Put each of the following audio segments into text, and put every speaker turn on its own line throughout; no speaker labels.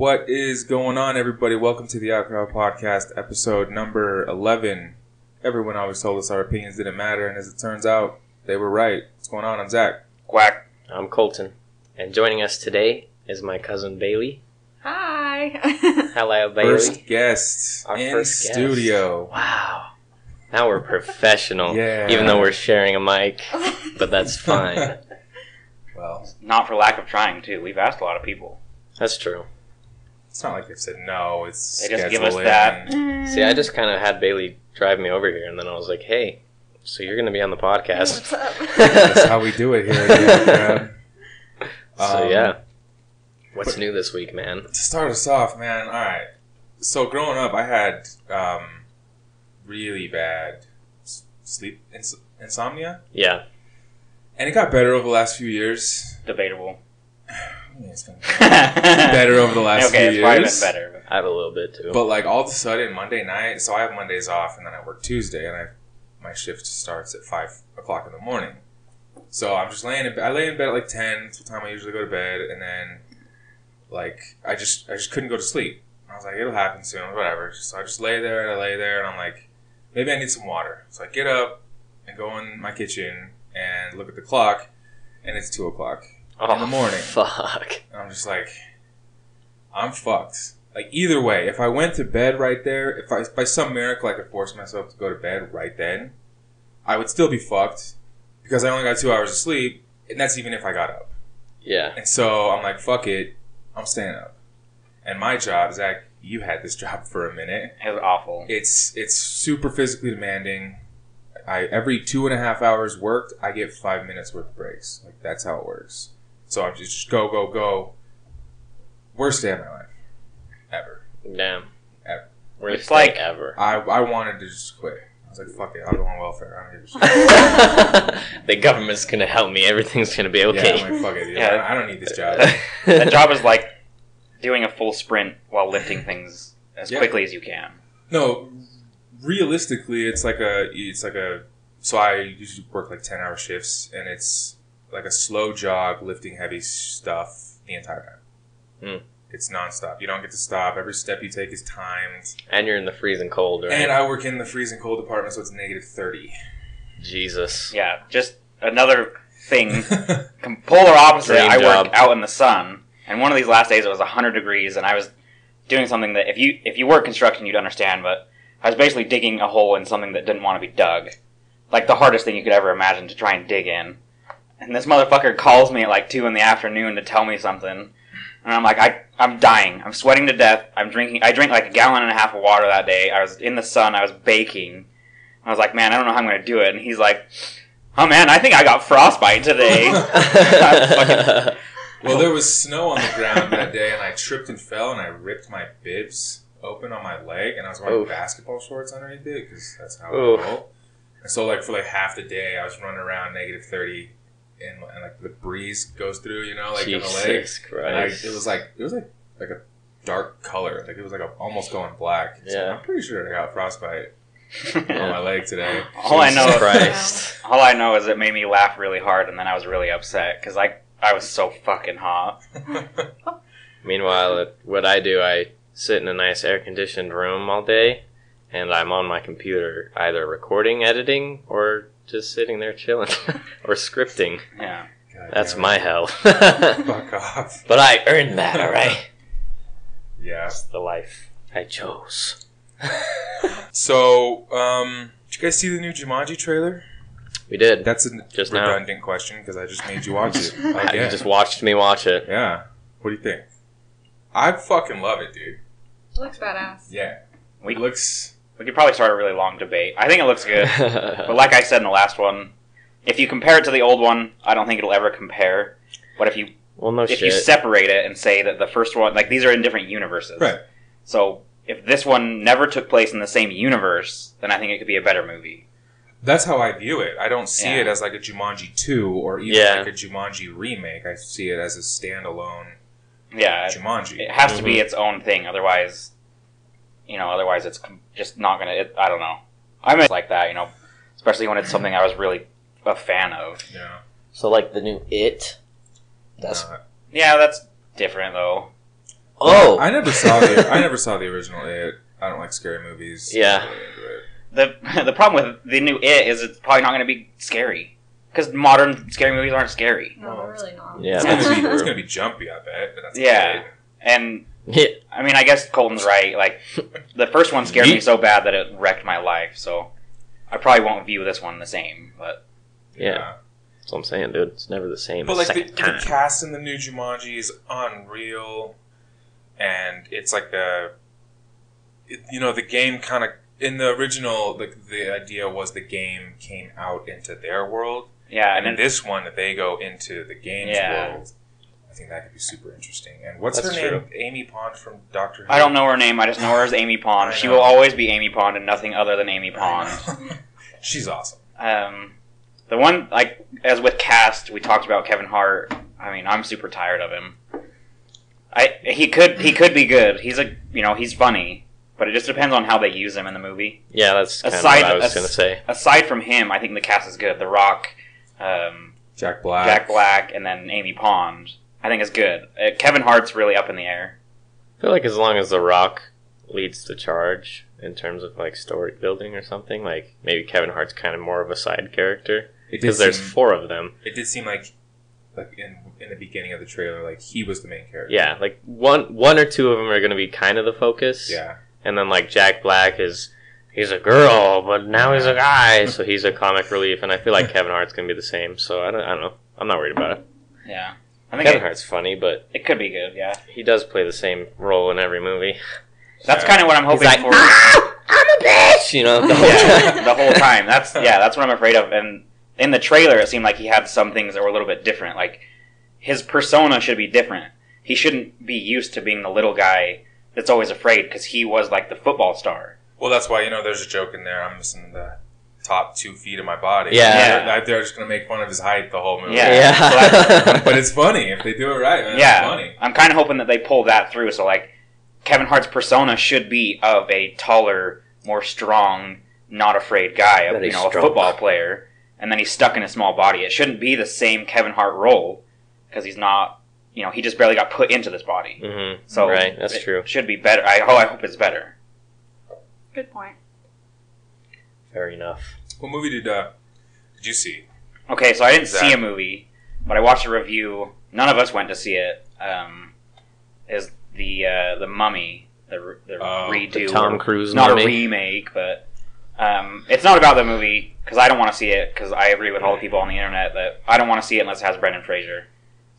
What is going on, everybody? Welcome to the Outcrowd Podcast, episode number 11. Everyone always told us our opinions didn't matter, and as it turns out, they were right. What's going on? I'm Zach.
Quack.
I'm Colton, and joining us today is my cousin Bailey.
Hi.
Hello, Bailey.
First guest
Our
in
first guest.
studio.
Wow. Now we're professional,
Yeah.
even though we're sharing a mic, but that's fine.
Well,
Not for lack of trying, too. We've asked a lot of people.
That's true.
It's not like they've said no. It's
They just give us
scheduling.
that.
See, I just kind of had Bailey drive me over here, and then I was like, "Hey, so you're going to be on the podcast?"
What's up?
That's how we do it here. at the Outcrowd.
so
Um,
yeah, what's new this week, man?
To start us off, man. All right. So growing up, I had um, really bad sleep ins- insomnia,
Yeah,
and it got better over the last few years.
Debatable.
I mean, it's been better over the last
okay,
few
it's probably
years.
been better.
I have a little bit too.
But like all of a sudden, Monday night. So I have Mondays off, and then I work Tuesday, and I my shift starts at five o'clock in the morning. So I'm just laying in bed. I lay in bed at like ten. That's what time I usually go to bed, and then like I just I just couldn't go to sleep. I was like, it'll happen soon, whatever. So I just lay there and I lay there, and I'm like, maybe I need some water. So I get up and go in my kitchen and look at the clock, and it's two o'clock.
Oh,
in the oh, morning.
Fuck.
I'm just like, I'm fucked. Like either way, if I went to bed right there, if I by some miracle I could force myself to go to bed right then, I would still be fucked because I only got two hours of sleep, and that's even if I got up.
Yeah.
And so I'm like, fuck it, I'm staying up. And my job, Zach, you had this job for a minute.
It was awful.
It's it's super physically demanding. I every two and a half hours worked, I get five minutes worth of breaks. Like that's how it works. So I'm just, just go go go. Worst day of my life, ever.
Damn.
Ever.
Worst
It's like-
day ever.
I I wanted to just quit. I was like, fuck it, I'll go on welfare. I don't give a shit.
the government's gonna help me. Everything's gonna be
Yeah,
okay.
I'm like, fuck it. dude.
Yeah.
I, I don't need this job.
that job is like doing a full sprint while lifting things as
Yeah.
quickly as you can.
No, realistically, it's like a it's like a. So I usually work like ten hour shifts, and it's like a slow jog, lifting heavy stuff the entire time.
Hmm.
It's nonstop. You don't get to stop. Every step you take is timed.
and you're in the freezing cold, right?
And I work in the freezing cold department, so it's negative thirty.
Jesus.
Yeah, just another thing. Polar opposite.
Dream
I
job.
work out in the sun, and one of these last days it was 100 degrees, and I was doing something that if you if you work construction you'd understand, but I was basically digging a hole in something that didn't want to be dug, like the hardest thing you could ever imagine to try and dig in. And this motherfucker calls me at like two in the afternoon to tell me something, and I'm like, I I'm dying. I'm sweating to death. I'm drinking. I drank like a gallon and a half of water that day. I was in the sun. I was baking. I was like, man, I don't know how I'm gonna do it. And he's like, oh man, I think I got frostbite today. fucking-
well, there was snow on the ground that day, and I tripped and fell, and I ripped my bibs open on my leg, and I was wearing
Oof.
basketball shorts underneath it because that's how
Oof.
I roll. And so, like for like half the day, I was running around negative thirty, and, and like the breeze goes through, you know, like in the leg.
Jesus
And I, it was like it was like like a dark color, like it was like a, almost going black. So
Yeah.
I'm pretty sure I got frostbite on my leg today.
All I
Jesus
know-
Christ.
All I know is it made me laugh really hard, and then I was really upset because I I was so fucking hot.
Meanwhile, at what I do, I sit in a nice air conditioned room all day, and I'm on my computer either recording, editing, or just sitting there chilling or scripting.
Yeah,
God
That's
damn
my
it.
hell.
fuck off.
but I earned that, alright?
Yeah.
That's the life I chose.
So, um, did you guys see the new Jumanji trailer?
We did.
That's a
Just now.
redundant question because I just made you watch it
You just watched me watch it.
yeah. What do you think? I fucking love it, dude.
It Looks badass.
Yeah.
we
It looks.
We could probably start a really long debate. I think it looks good, but like I said in the last one, if you compare it to the old one, I don't think it'll ever compare. But if you
well, no
if
shit.
you separate it and say that the first one, like these are in different universes,
Right.
So if this one never took place in the same universe, then I think it could be a better movie.
That's how I view it. I don't see
Yeah.
it as like a Jumanji 2 or even
Yeah.
like a Jumanji remake. I see it as a standalone
Yeah,
Jumanji.
it has to be
Mhm.
its own thing. Otherwise, you know, otherwise it's com- just not gonna. It, I don't know. I mean, it's like that, you know, especially when it's something I was really a fan of.
Yeah.
so, like the new It. That's
Not-
Yeah, that's different though.
Oh,
I never saw the I never saw the original It. I don't like scary movies.
Yeah.
Not really into it.
The the problem with the new It is it's probably not going to be scary because modern scary movies aren't scary.
No, they're really not.
Yeah,
It's gonna, be,
true.
it's gonna be jumpy, I bet. But that's
Yeah.
okay.
And
yeah,
I mean, I guess Colton's right. Like the first one scared me so bad that it wrecked my life. So I probably won't view this one the same. But
yeah. That's what I'm saying, dude. It's never the same.
But
a
like the,
second
the cast in the new Jumanji is unreal, and it's like a, it, you know, the game kind of in the original. Like the idea was the game came out into their world,
yeah,
and
and
in this one, they go into the game's
Yeah.
world. I think that could be super interesting. And what's
That's
her name? Amy Pond from Doctor. Who?
I don't know her name. I just know her as Amy Pond. She will always be Amy Pond and nothing other than Amy Pond.
She's awesome.
Um, the one like as with cast, we talked about Kevin Hart. I mean, I'm super tired of him. I he could he could be good. He's a you know he's funny, but it just depends on how they use him in the movie.
yeah, that's kind of
Aside-
what I was
as-
gonna say.
Aside from him, I think the cast is good. The Rock, um,
Jack Black.
Jack Black, and then Amy Pond. I think is good. Uh, Kevin Hart's really up in the air.
I feel like as long as The Rock leads the charge in terms of like story building or something, like maybe Kevin Hart's kind of more of a side character because there's
seem-
four of them.
It did seem like, like in in the beginning of the trailer, like he was the main character.
Yeah, like one one or two of them are going to be kind of the focus.
Yeah.
and then like Jack Black is he's a girl, but now he's a guy, so he's a comic relief, and I feel like Kevin Hart's gonna be the same. So I don't, I don't know. I'm not worried about it.
Yeah, I think
Kevin
it,
Hart's funny, but
it could be good. Yeah,
he does play the same role in every movie.
that's
Yeah.
kind of what I'm hoping
like,
for.
"Ah, I'm a bitch, you know, the whole
yeah,
time.
the whole time. That's yeah, that's what I'm afraid of. And in the trailer, it seemed like he had some things that were a little bit different. Like his persona should be different. He shouldn't be used to being the little guy that's always afraid because he was like the football star.
Well, that's why you know there's a joke in there. I'm missing the top two feet of my body.
Yeah.
they're, they're just gonna make fun of his height the whole movie.
Yeah.
yeah.
but it's funny if they do it right. Man,
yeah,
it's funny.
I'm kind of hoping that they pull that through. So like Kevin Hart's persona should be of a taller, more strong, not afraid guy, of
Very
you know, a football player. And then he's stuck in a small body. It shouldn't be the same Kevin Hart role because he's not. You know, he just barely got put into this body.
hmm
So
right, that's
it
true.
Should be better. I oh, I hope it's better.
Good point.
Fair enough.
What movie did uh, did you see?
Okay, so I didn't
Zach.
see a movie, but I watched a review. None of us went to see it. Um, is the uh, the Mummy the re- the
Oh,
redo?
The Tom
or-
Cruise
not
mummy.
a remake, but um, it's not about the movie because I don't want to see it because I agree with all the people on the internet that I don't want to see it unless it has Brendan Fraser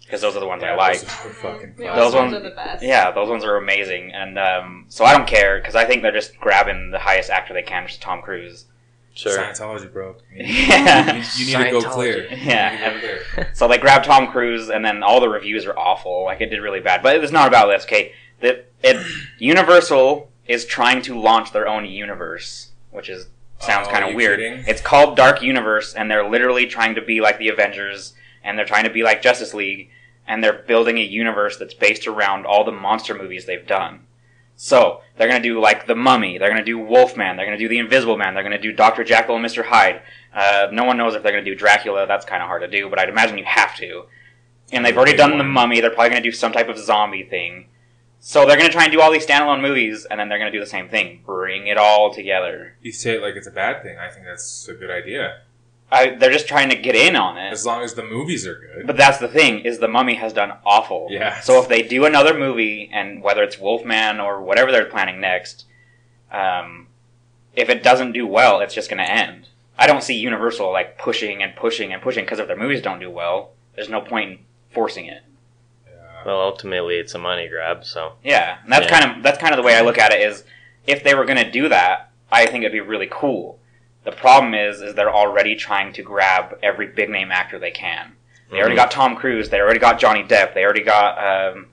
because those are the ones I like.
those are fucking
Yeah,
Those
those ones
ones-
are the best.
Yeah, those ones are amazing, and um, so I don't care because I think they're just grabbing the highest actor they can, just Tom Cruise.
Sure.
Scientology, bro. You,
Yeah.
you, you need to go clear.
Yeah.
You need to go.
So they grabbed Tom Cruise, and then all the reviews are awful. Like it did really bad. But it's not about this. Okay, the, it Universal is trying to launch their own universe, which is sounds
Oh,
kind of weird.
kidding?
It's called Dark Universe, and they're literally trying to be like the Avengers, and they're trying to be like Justice League, and they're building a universe that's based around all the monster movies they've done. So they're gonna do like the Mummy, they're gonna do Wolfman, they're gonna do the Invisible Man, they're gonna do Doctor Jekyll and Mister Hyde. Uh, no one knows if they're gonna do Dracula. That's kind of hard to do, but I'd imagine you have to. And they've already done the. Mummy. They're probably gonna do some type of zombie thing. So they're gonna try and do all these standalone movies, and then they're gonna do the same thing, bring it all together.
You say it like it's a bad thing. I think that's a good idea.
I, they're just trying to get in on it.
As long as the movies are good.
But that's the thing is the Mummy has done awful.
Yeah.
So if they do another movie, and whether it's Wolfman or whatever they're planning next, um, if it doesn't do well, it's just going to end. I don't see Universal like pushing and pushing and pushing because if their movies don't do well, there's no point in forcing it.
Yeah.
Well, ultimately, it's a money grab. So
Yeah, and that's
Yeah.
kind of that's kind of the way I look at it. Is if they were going to do that, I think it'd be really cool. The problem is, is they're already trying to grab every big name actor they can. They already
Mhm.
got Tom Cruise. They already got Johnny Depp. They already got um,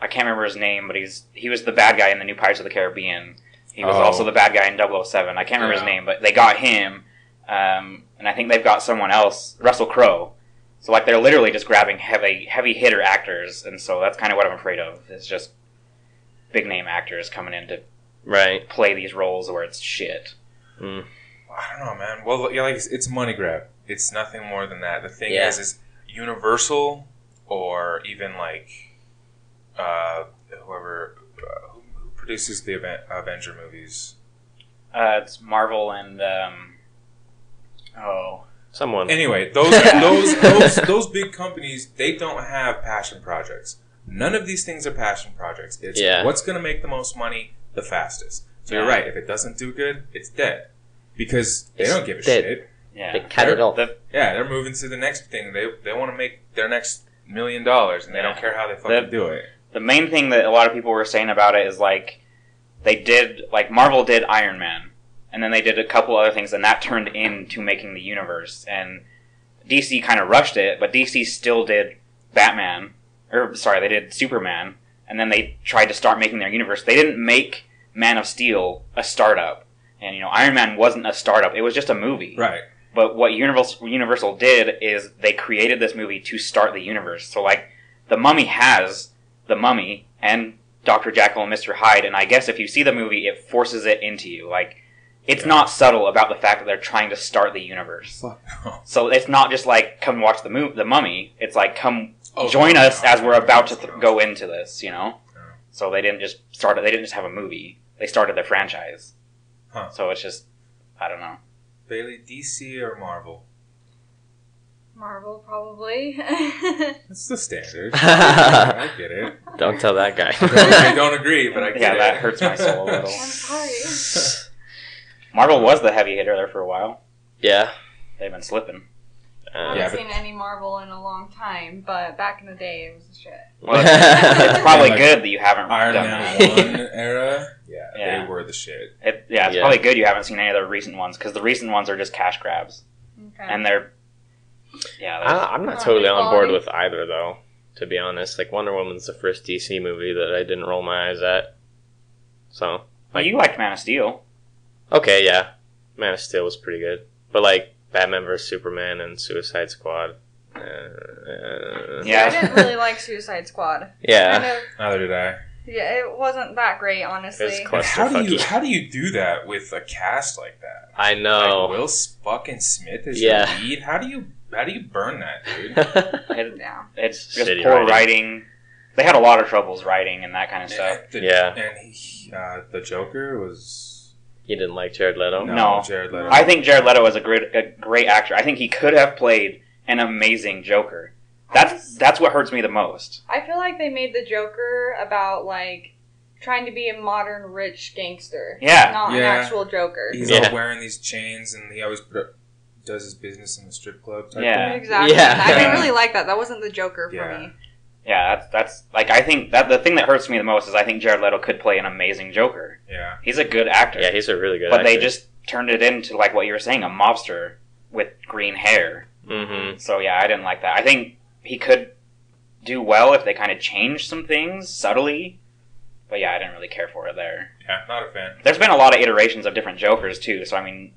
I can't remember his name, but he's he was the bad guy in the new Pirates of the Caribbean. He was
Oh.
also the bad guy in 007. I can't remember his name, but they got him, um, and I think they've got someone else, Russell Crowe. So like they're literally just grabbing heavy heavy hitter actors, and so that's kind of what I'm afraid of. It's just big name actors coming in to
right.
play these roles where it's shit.
Mm.
I don't know, man. Well, yeah, like it's, it's a money grab. It's nothing more than that. The thing
Yeah.
is, is Universal or even like uh, whoever uh, who, who produces the Aven- Avenger movies.
Uh, it's Marvel and um, oh,
Someone.
Anyway, those those those those big companies they don't have passion projects. None of these things are passion projects. It's
Yeah.
what's going to make the most money the fastest. So you're right. If it doesn't do good, it's dead because they
It's
don't give a
dead.
shit.
yeah.
They cut it off.
The,
Yeah, they're moving to the next thing. They they want to make their next million dollars, and they don't care how they fucking
The-
do it.
the main thing that a lot of people were saying about it is like they did like Marvel did Iron Man, and then they did a couple other things, and that turned into making the universe. And DC kind of rushed it, but DC still did Batman, or sorry, they did Superman, and then they tried to start making their universe. They didn't make Man of Steel a startup, and you know Iron Man wasn't a startup; it was just a movie.
Right.
But what Universal Universal did is they created this movie to start the universe. So like the Mummy has the Mummy and Dr. Jekyll and Mr. Hyde, and I guess if you see the movie, it forces it into you. Like it's
Yeah.
not subtle about the fact that they're trying to start the universe. So it's not just like come watch the movie, the Mummy. It's like come
Oh,
join us as we're about to th- go into this. You know.
Yeah.
So they didn't just start it. They didn't just have a movie. They started their franchise.
Huh.
So it's just I don't know.
Bailey, DC or Marvel?
Marvel, probably.
It's the standard. I get it.
Don't tell that guy.
I don't agree, but I get
Yeah,
it.
that hurts my soul a little.
I'm sorry.
Marvel was the heavy hitter there for a while.
yeah.
They've been slipping.
I haven't
Yeah, but-
seen any Marvel in a long time, but back in the day, it was the shit.
Well, it's probably
Like
good that you haven't
Iron
done
Man
that.
one era. Yeah,
Yeah.
they were the shit.
It, yeah, it's
Yeah.
probably good you haven't seen any of the recent ones because the recent ones are just cash grabs,
Okay.
and they're yeah. They're,
I, I'm not
Not
totally on board with either, though. To be honest, like Wonder Woman's the first DC movie that I didn't roll my eyes at. So
well, you liked Man of Steel.
okay, yeah, Man of Steel was pretty good, but like Batman vs Superman and Suicide Squad. Uh, uh,
Yeah.
I didn't really like Suicide Squad. Kind
yeah.
of,
Neither did I.
yeah, it wasn't that great, honestly.
It's
How do you how do you do that with a cast like that?
I
Like
know.
Will fucking Smith is
Yeah.
your lead. How do you how do you burn that, dude?
It,
yeah.
it's just
Shitty
poor
writing.
writing. They had a lot of troubles writing and that kind of stuff.
The-
Yeah.
and he, uh, the Joker was
you didn't like Jared Leto?
No.
Jared Leto.
I think Jared Leto was a great a great actor. I think he could have played an amazing Joker. That's that's what hurts me the most.
I feel like they made the Joker about like trying to be a modern rich gangster.
Yeah.
Not
Yeah.
an actual Joker.
he's
Yeah.
all wearing these chains, and he always put, does his business in the strip club. Type
Yeah.
thing.
Exactly.
Yeah.
I didn't really like that. That wasn't the Joker for
Yeah.
me.
Yeah, that's that's like I think that the thing that hurts me the most is I think Jared Leto could play an amazing Joker.
yeah.
He's a good actor.
Yeah, he's a really good actor.
but
actor.
they just turned it into like what you were saying, a mobster with green hair.
hmm
So yeah, I didn't like that. I think he could do well if they kind of change some things subtly. But yeah, I didn't really care for it there.
Yeah, not a fan.
There's been a lot of iterations of different Jokers too, so I mean,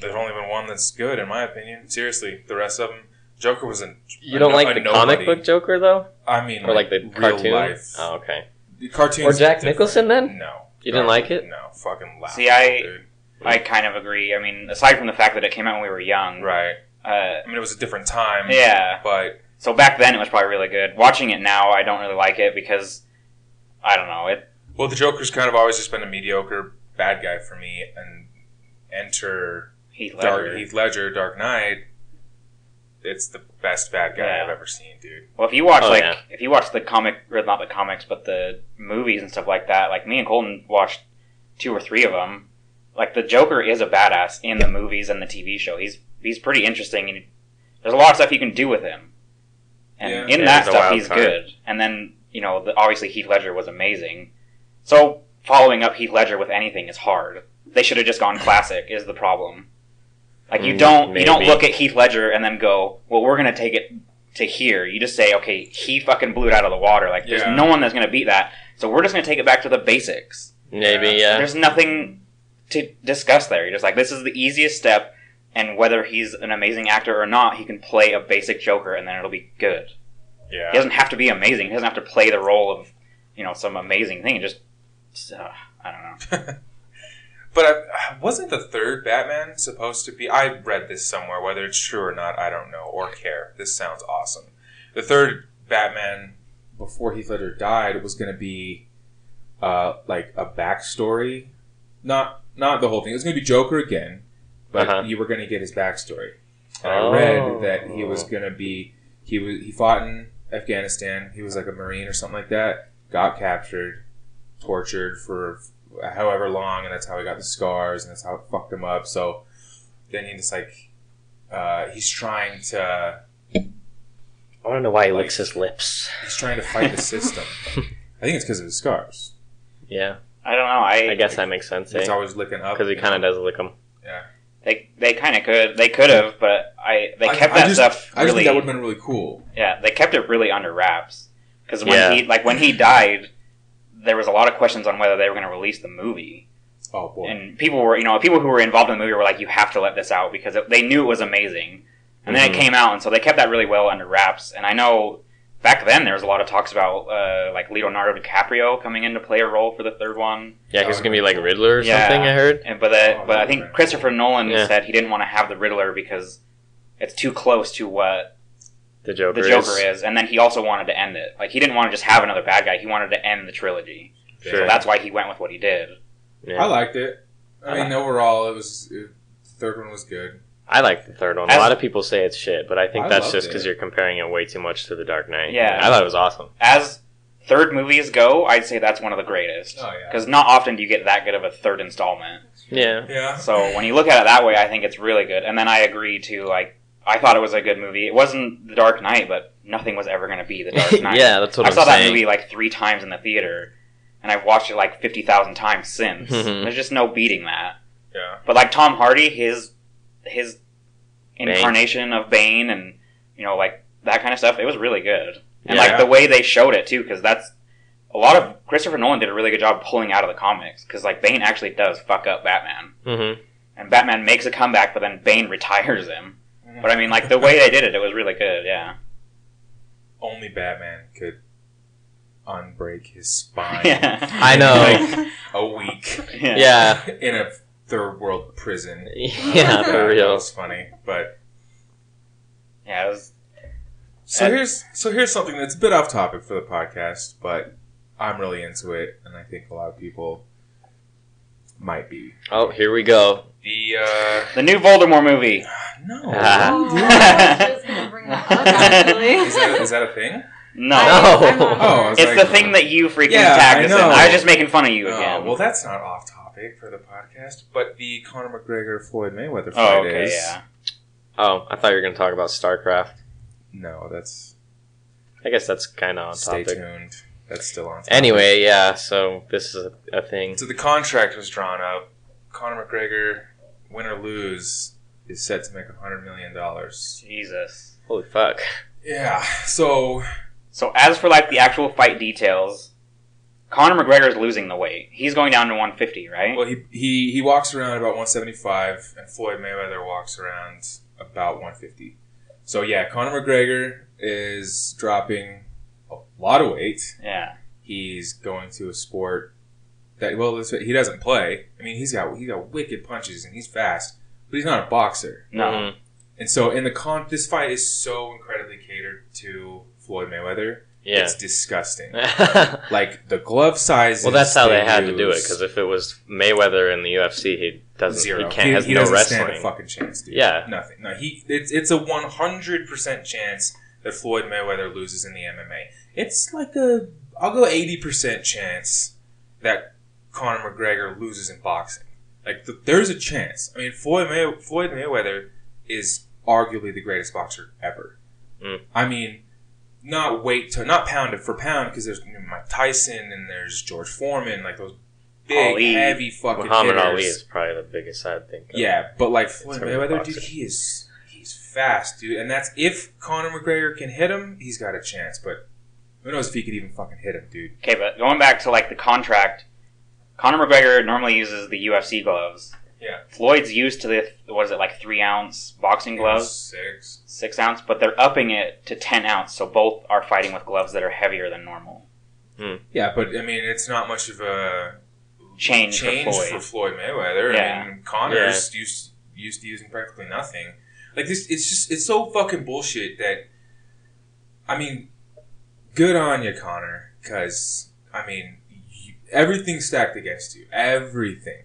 There's only been one that's good, in my opinion. Seriously, the rest of them, Joker was a.
You don't
a-
like
a
the
nobody.
comic book Joker though,
I mean,
or like the
real
cartoon?
life.
Oh, okay.
The cartoons
Or Jack
different.
Nicholson, then?
No,
You didn't like it?
No, fucking laugh.
See, I-
dude.
I kind of agree. I mean, aside from the fact that it came out when we were young,
right.
uh,
I mean, it was a different time.
yeah.
but
So back then it was probably really good. Watching it now, I don't really like it because I don't know it.
well, the Joker's kind of always just been a mediocre bad guy for me, and enter
Heath
Dark
Ledger.
Heath Ledger, Dark Knight. It's the best bad guy
Yeah.
I've ever seen, dude.
Well, if you watch
Oh,
like
yeah.
if you watch the comic or not the comics, but the movies and stuff like that, like me and Colton watched two or three of them. Like the Joker is a badass in the movies and the TV show. He's he's pretty interesting, and there's a lot of stuff you can do with him. And
Yeah.
in
Yeah,
that stuff, he's
card.
good. And then you know, the, obviously Heath Ledger was amazing. So following up Heath Ledger with anything is hard. They should have just gone classic. Is the problem? Like you
Mm,
don't you don't look at Heath Ledger and then go, well, we're gonna take it to here. You just say, okay, he fucking blew it out of the water. Like there's no one that's gonna beat that. So we're just gonna take it back to the basics.
Maybe
Yeah.
yeah.
There's nothing to discuss there. You're just like, this is the easiest step, and whether he's an amazing actor or not, he can play a basic Joker, and then it'll be good.
Yeah.
He doesn't have to be amazing. He doesn't have to play the role of, you know, some amazing thing. Just, uh, I don't know.
But I, wasn't the third Batman supposed to be? I read this somewhere. Whether it's true or not, I don't know or care. This sounds awesome. The third Batman before Heath Ledger died was going to be uh, like a backstory, not not the whole thing. It was going to be Joker again, but
Uh-huh.
you were going to get his backstory. And
Oh.
I read that he was going to be he was he fought in Afghanistan. He was like a marine or something like that. Got captured, tortured for however long, and that's how he got the scars, and that's how it fucked him up. So then he just like uh, he's trying to
I want to know why he
Like-
licks his lips.
he's trying to fight the system. I think it's because of his scars.
Yeah,
I don't know. I,
I guess that makes sense.
He's
eh?
always licking up
Because he kind of does lick them.
They they kind of could. They could have, but I they kept
I
that
just-
stuff
I just
really.
think that would have been really cool.
yeah, they kept it really under wraps because when
Yeah.
he like when he died, there was a lot of questions on whether they were going to release the movie,
Oh boy.
and people were you know people who were involved in the movie were like, you have to let this out because it, they knew it was amazing, and then
Mhm.
it came out, and so they kept that really well under wraps. And I know back then there was a lot of talks about uh, like Leonardo DiCaprio coming in to play a role for the third one.
Yeah, he's gonna be like Riddler or
Yeah.
something. I heard.
And but the,
Oh,
but I think Christopher Nolan
Yeah.
said he didn't want to have the Riddler because it's too close to what
The Joker.
the Joker
is.
is. and then he also wanted to end it. Like he didn't want to just have another bad guy. He wanted to end the trilogy.
Sure.
So that's why he went with what he did.
Yeah.
I liked it. I
I
mean, overall, it was it, the third one was good.
I like the third one.
As-
a lot of people say it's shit, but I think
I
that's just because you're comparing it way too much to The Dark Knight.
Yeah.
I thought it was awesome.
As third movies go, I'd say that's one of the greatest.
Oh, yeah.
Because not often do you get that good of a third installment.
Yeah.
Yeah.
So when you look at it that way, I think it's really good. And then I agree to Like I thought it was a good movie. It wasn't The Dark Knight, but nothing was ever going to be The Dark Knight.
yeah, that's what
I
am
saw that movie like three times in the theater, and I've watched it like fifty thousand times since.
Mhm.
There's just no beating that.
Yeah.
But like Tom Hardy, his his incarnation of Bane, and you know like that kind of stuff, it was really good. And
Yeah.
like the way they showed it too, because that's a lot of Christopher Nolan did a really good job pulling out of the comics, because like Bane actually does fuck up Batman,
Mm-hmm.
and Batman makes a comeback, but then Bane retires him. But I mean, like the way they did it, it was really good. Yeah.
Only Batman could unbreak his spine.
Yeah.
I know.
Like a week
Yeah.
in a third world prison.
yeah, for
That
real.
was funny, but
Yeah, it was.
So
And-
here's so here's something that's a bit off topic for the podcast, but I'm really into it, and I think a lot of people might be.
Oh, here we go.
The uh,
The new Voldemort movie.
no, don't do
I
that.
was just gonna bring that up actually.
is that is that a thing?
No.
No.
I'm
Oh,
sure.
I was
It's
like-
the thing that you freaking
Yeah,
tagged
I
us in. I was just making fun of you
Oh,
again.
well, that's not off topic for the podcast, but the Conor McGregor Floyd Mayweather oh, fight
oh, okay,
is.
yeah.
Oh, I thought you were going to talk about StarCraft.
No, that's
I guess that's kind of on
stay
topic.
tuned. That's still on. Topic.
Anyway, yeah, so this is a, a thing.
So the contract was drawn up. Conor McGregor, win or lose, is set to make a hundred million dollars.
Jesus.
Holy fuck.
Yeah. So
So as for like the actual fight details, Conor McGregor is losing the weight. He's going down to 150, right?
well, he he he walks around about one seventy five, and Floyd Mayweather walks around about one fifty. So yeah, Conor McGregor is dropping a lot of weight.
Yeah.
He's going to a sport that well, he doesn't play. I mean, he's got he got wicked punches and he's fast, but he's not a boxer.
No.
Mhm.
And so in the con, this fight is so incredibly catered to Floyd Mayweather.
Yeah.
It's disgusting. Like the glove size.
Well, that's how they had to do it, because if it was Mayweather in the UFC, he doesn't,
zero.
he can't, has
he
no
doesn't
wrestling.
stand a fucking chance, dude.
Yeah.
nothing. No, he. It's it's a one hundred percent chance that Floyd Mayweather loses in the MMA. It's like a I'll go eighty percent chance that Conor McGregor loses in boxing. Like th- there's a chance. I mean, Floyd May- Floyd Mayweather is arguably the greatest boxer ever.
Mm.
I mean, not weight to not pound it for pound because there's you know, Mike Tyson and there's George Foreman, like those big,
Ali.
heavy fucking
Muhammad
hitters.
Ali is probably the biggest, I think.
Yeah, but like Floyd
terms of
Mayweather, dude, he is he's fast, dude, and that's if Conor McGregor can hit him, he's got a chance. But who knows if he could even fucking hit him, dude?
Okay, but going back to like the contract, Conor McGregor normally uses the UFC gloves.
Yeah.
Floyd's used to the what is it like three ounce boxing gloves,
six.
six ounce, but they're upping it to ten ounce. So both are fighting with gloves that are heavier than normal. Hmm.
Yeah, but I mean, it's not much of a
Change for Floyd.
for Floyd Mayweather.
Yeah.
I mean, Conor's used used to using practically nothing. Like this, it's just it's so fucking bullshit that. I mean, good on you, Conor, because I mean, you, everything's stacked against you. Everything.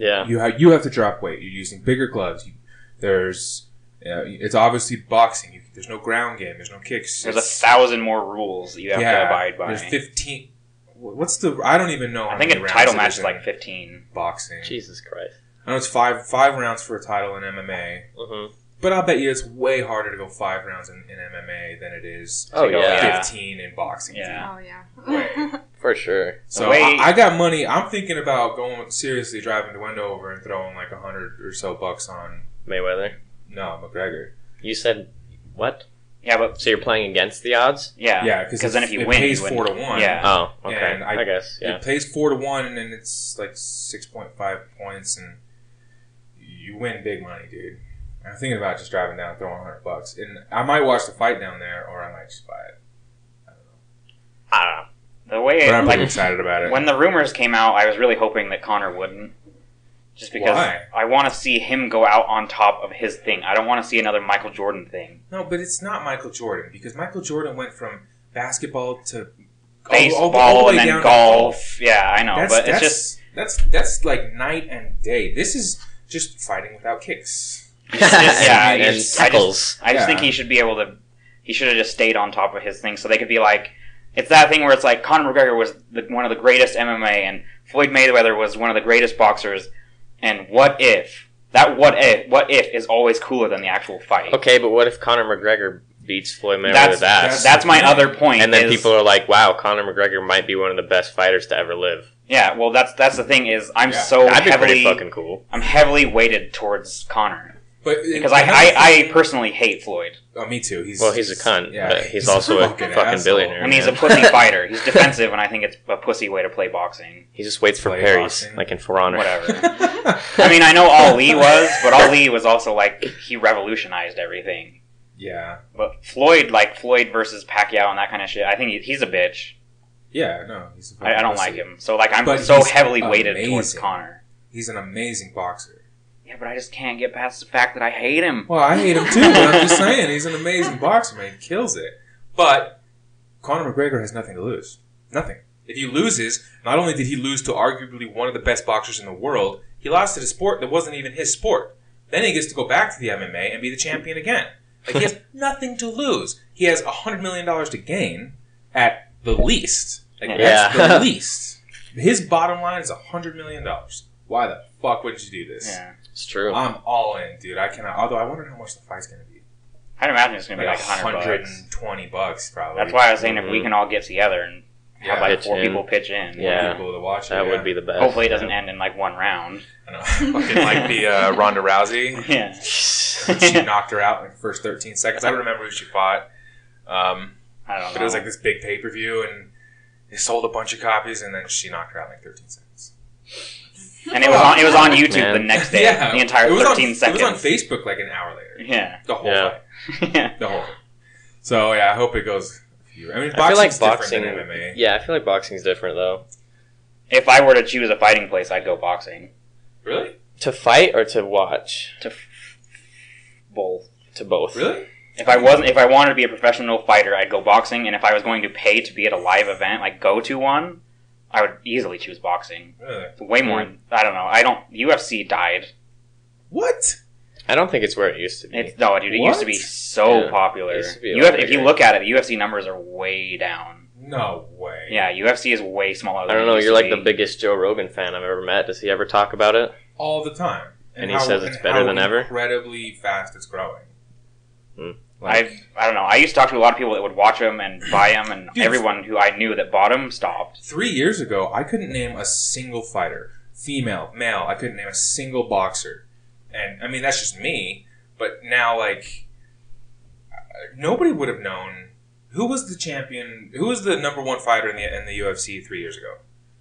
Yeah.
You have you have to drop weight. You're using bigger gloves. You, there's uh, it's obviously boxing. You, there's no ground game. There's no kicks.
There's a thousand more rules that you have to abide by.
There's 15. What's the? I don't even know.
I think a title match
is
is like 15.
boxing.
Jesus Christ.
I know it's five five rounds for a title in MMA,
hmm
but I'll bet you it's way harder to go five rounds in, in MMA than it is
Oh
To go-
yeah,
yeah.
15 in boxing.
Yeah.
Oh yeah.
Wait.
for sure.
So I, I got money. I'm thinking about going seriously driving to Wendover and throwing like a hundred or so bucks on
Mayweather.
no McGregor.
You said what?
Yeah, but
So you're playing against the odds?
yeah,
Yeah, because
then if you
it
win,
pays
you win.
four to one.
Yeah.
Oh, okay.
And I-
I, guess. Yeah.
It pays four to one, and then it's like six point five points, and you win big money, dude. I'm thinking about just driving down, and throwing hundred bucks, and I might watch the fight down there, or I might just buy it.
I don't know. The way
But I'm
like
pretty excited about it.
when the rumors came out, I was really hoping that Conor wouldn't. Just because
Why?
I want to see him go out on top of his thing. I don't want to see another Michael Jordan thing.
no, but it's not Michael Jordan because Michael Jordan went from basketball to
Baseball
all- all the
and then
to
golf. Yeah, I know,
That's,
but
that's,
it's just
that's that's like night and day. This is just fighting without kicks.
yeah,
and,
you
and
just- I just- I just
Yeah.
think he should be able to. He should have just stayed on top of his thing, so they could be like, it's that thing where it's like Conor McGregor was the, one of the greatest MMA, and Floyd Mayweather was one of the greatest boxers. And what if that what if what if is always cooler than the actual fight?
Okay, but what if Conor McGregor beats Floyd Mayweather's
that's
ass?
that's my other point.
and then
is-
people are like, "Wow, Conor McGregor might be one of the best fighters to ever live."
yeah, well, that's that's the thing is I'm
Yeah.
so
That'd be pretty
heavily
fucking cool.
I'm heavily weighted towards Conor
But
because I, I, I personally hate Floyd.
oh, me too. He's
Well, he's a cunt,
Yeah,
but he's also a fucking
asshole.
billionaire.
I mean, he's a pussy fighter. He's defensive, and I think it's a pussy way to play boxing.
He just waits for
Play
parries,
boxing.
like in For Honor.
Whatever. I mean, I know Ali was, but Ali was also like he revolutionized everything.
yeah,
But Floyd, like Floyd versus Pacquiao and that kind of shit, I think he, he's a bitch.
yeah. No, he's. A
I, I don't
pussy.
like him. So like I'm
But
so
he's
heavily weighted towards
amazing.
Conor.
He's an amazing boxer.
Yeah, but I just can't get past the fact that I hate him.
Well, I hate him too, but I'm just saying he's an amazing boxer, man. He kills it. But Conor McGregor has nothing to lose. Nothing. If he loses, not only did he lose to arguably one of the best boxers in the world, he lost to the sport that wasn't even his sport. Then he gets to go back to the MMA and be the champion again. Like he has nothing to lose. He has a hundred million dollars to gain at the least. Like that's
Yeah.
the least. His bottom line is a hundred million dollars. Why the fuck would you do this?
Yeah,
It's true.
I'm all in, dude. I cannot. Although I wonder how much the fight's gonna be.
I'd imagine it's gonna
Like,
be like a hundred bucks.
120 bucks, probably.
That's why I was saying if we
Mhm.
can all get together and have like
pitch
four
in.
people pitch in.
Yeah.
people to watch it.
that
yeah.
would be the best.
Hopefully, it doesn't end in like one round.
I know. Fucking like the uh, Ronda Rousey.
Yeah.
she knocked her out in the first 13 seconds. I don't remember who she fought. Um,
I don't know.
but it was like this big pay per view, and they sold a bunch of copies, and then she knocked her out in like 13 seconds.
and it was on. It was on YouTube
Man.
the next day. Yeah, the entire
it was
thirteen
on,
seconds.
It was on Facebook like an hour later.
Yeah.
The whole
Yeah.
fight.
yeah.
The whole thing. So yeah, I hope it goes. I mean,
I feel like
boxing's
boxing.
different than MMA.
Yeah, I feel like boxing's different though.
If I were to choose a fighting place, I'd go boxing.
Really?
To fight or to watch?
To f- both.
To both.
Really?
If I wasn't, if I wanted to be a professional fighter, I'd go boxing. And if I was going to pay to be at a live event, like go to one, I would easily choose boxing.
Really?
It's way more. I don't know. I don't. UFC died.
What?
I don't think it's where it used to be.
It's no, dude. It used to be so
Yeah.
popular.
It used to be a
You have, if you look at it, the UFC numbers are way down.
No way.
Yeah, UFC is way smaller.
I don't know. You're
to
like the biggest Joe Rogan fan I've ever met. Does he ever talk about it?
all the time.
And he says it's better
how
than ever?
Incredibly fast it's growing.
Hmm.
I I don't know. I used to talk to a lot of people that would watch them and buy them, and
Dude.
everyone who I knew that bought them stopped.
Three years ago, I couldn't name a single fighter, female, male. I couldn't name a single boxer, and I mean that's just me. But now, like, uh, nobody would have known who was the champion, who was the number one fighter in the in the UFC three years ago.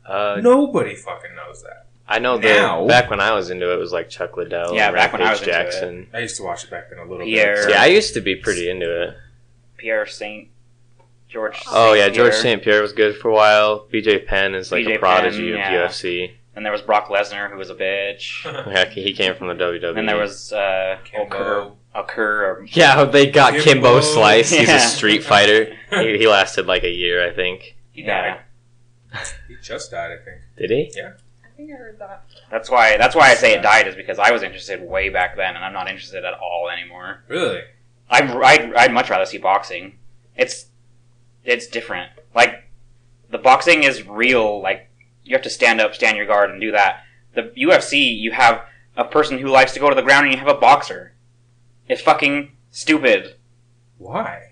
Uh,
Nobody fucking knows that.
I know
Now-
that back when I was into it, it was like Chuck Liddell.
Yeah,
and
back when I
Rampage
was into it.
Jackson.
I used to watch it back then a little
Pierre.
bit.
Yeah, I used to be pretty into it.
Pierre Saint George.
Oh yeah, George St. Pierre was good for a while. BJ Penn is like
BJ
a prodigy
Penn,
of
yeah.
UFC.
And there was Brock Lesnar, who was a bitch.
Heck, he came from the WWE.
And there was uh,
Kimbo.
occur.
Yeah, they got
Kimbo.
Kimbo Slice. He's a Street Fighter. He, he lasted like a year, I think. He died.
Yeah,
He just died, I think.
Did he?
I think I heard that.
that's why that's why I say it died is because I was interested way back then, and I'm not interested at all anymore.
Really?
I'd, I'd, I'd much rather see boxing. It's it's different. Like the boxing is real. Like you have to stand up, stand your guard, and do that. The UFC, you have a person who likes to go to the ground, and you have a boxer. It's fucking stupid
Why?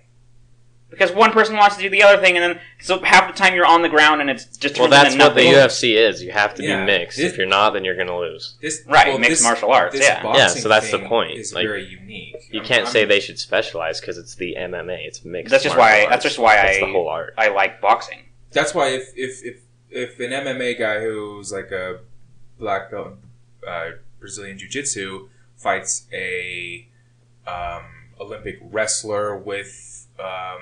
Because one person wants to do the other thing, and then so half the time you're on the ground, and it's just
Well, that's what the. UFC is. You have to
Yeah.
be mixed.
This-
If you're not, then you're gonna lose.
This
Right,
well,
mixed
this-
martial arts.
This
Yeah,
Yeah, so that's the point,
Is
like,
very unique.
You
I'm-
can't
I'm-
say they should specialize because it's the MMA. It's mixed.
That's just
martial
why.
arts.
That's just why
That's
I
the whole art.
I like boxing.
That's why if if if if an MMA guy who's like a black belt uh, Brazilian Jiu Jitsu fights a um, Olympic wrestler with um,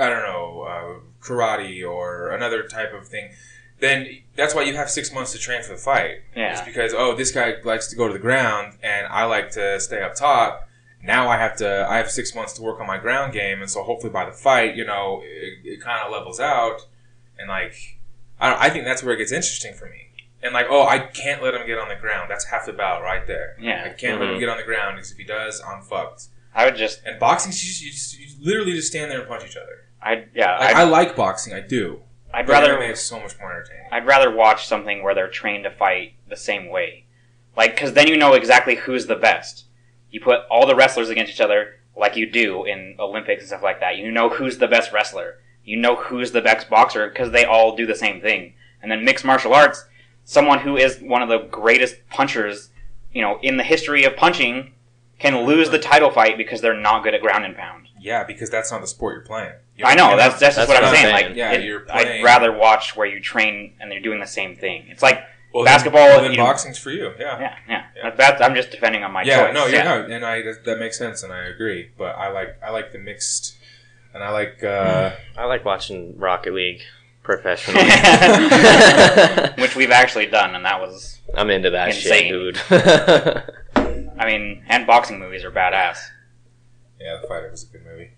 I don't know uh, karate or another type of thing, then that's why you have six months to train for the fight. It's
Yeah,
because oh this guy likes to go to the ground and I like to stay up top. Now I have to I have six months to work on my ground game, and so hopefully by the fight, you know, it, it kind of levels out, and like I, I think that's where it gets interesting for me. And like oh I can't let him get on the ground. That's half the battle right there.
Yeah, I
can't let him
Mhm.
get on the ground because if he does, I'm fucked.
I would just.
And boxing, you, just, you, just, you literally just stand there and punch each other.
I yeah.
Like,
I'd,
I like boxing, I do.
I'd
But
rather.
MMA is so much more entertaining.
I'd rather watch something where they're trained to fight the same way. Like, because then you know exactly who's the best. You put all the wrestlers against each other, like you do in Olympics and stuff like that. You know who's the best wrestler. You know who's the best boxer because they all do the same thing. And then mixed martial arts, someone who is one of the greatest punchers, you know, in the history of punching, can lose the title fight because they're not good at ground and pound.
Yeah, because that's not the sport you're playing. You
I know
you're
that's that's just
that's
what I'm
what I'm
saying.
saying.
Like,
Yeah,
it-
you're
I'd rather watch where you train and they're doing the same thing. It's like
well, then-
basketball,
well, then
you know-
boxing's for you. Yeah.
Yeah, yeah.
Yeah.
That's I'm just defending on my
yeah,
choice.
no,
yeah.
yeah, no, and I that, that makes sense, and I agree. But I like I like the mixed, and I like uh,
I like watching Rocket League professionally.
Which we've actually done, and that was,
I'm into that
Insane.
shit, dude.
I mean, and boxing movies are badass.
yeah, the fighter was a good movie.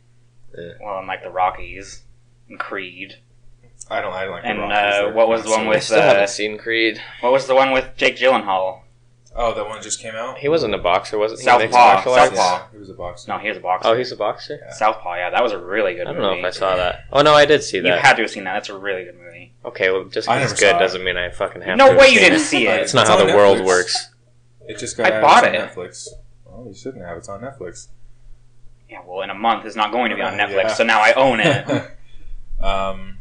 Well, and like the Rockies and Creed.
I don't I don't like
And,
the Rockies.
uh,
They're
what was the one
so-
I
with-
still
uh,
haven't seen Creed.
What was the one with Jake Gyllenhaal?
Oh, that one just came out.
He wasn't a boxer, wasn't he?
Southpaw,
Mixed martial arts?
Southpaw.
Yeah, he was a boxer.
No, he was a boxer.
Oh, he's a boxer.
Yeah.
Southpaw. Yeah, that was a really good movie.
I don't
movie.
know if I saw that. Oh no, I did see that.
You
that.
had to have seen that. That's a really good movie.
okay, well, just
I
because
never
it's good
it.
doesn't mean I fucking have
no
to.
way you
seen
didn't
it.
see it.
It's not
It's
how
on
the world
Netflix.
works.
It just got
I
out.
bought
It's on
it.
Netflix. Oh, you shouldn't have. It's on Netflix.
Yeah, well, in a month it's not going to be on
Uh,
Netflix,
yeah.
so now I own it.
um.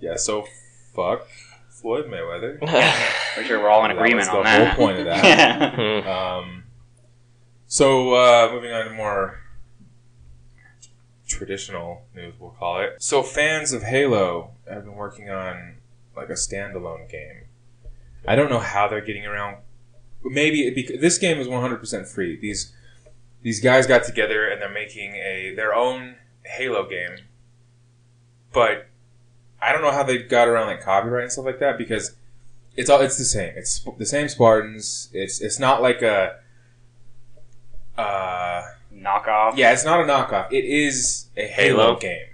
Yeah. So fuck Floyd Mayweather.
Pretty sure we're all in
That
agreement
was the
on
whole
that.
point of that.
Hmm.
Um, so, uh, moving on to more traditional news, we'll call it. So, fans of Halo have been working on like a standalone game. I don't know how they're getting around. Maybe it bec- this game is 100% free. These these guys got together and they're making a their own Halo game. But I don't know how they got around like copyright and stuff like that because it's all it's the same. It's the same Spartans. It's it's not like a uh
Knockoff.
yeah, it's not a knockoff. It is a Halo,
Halo?
game,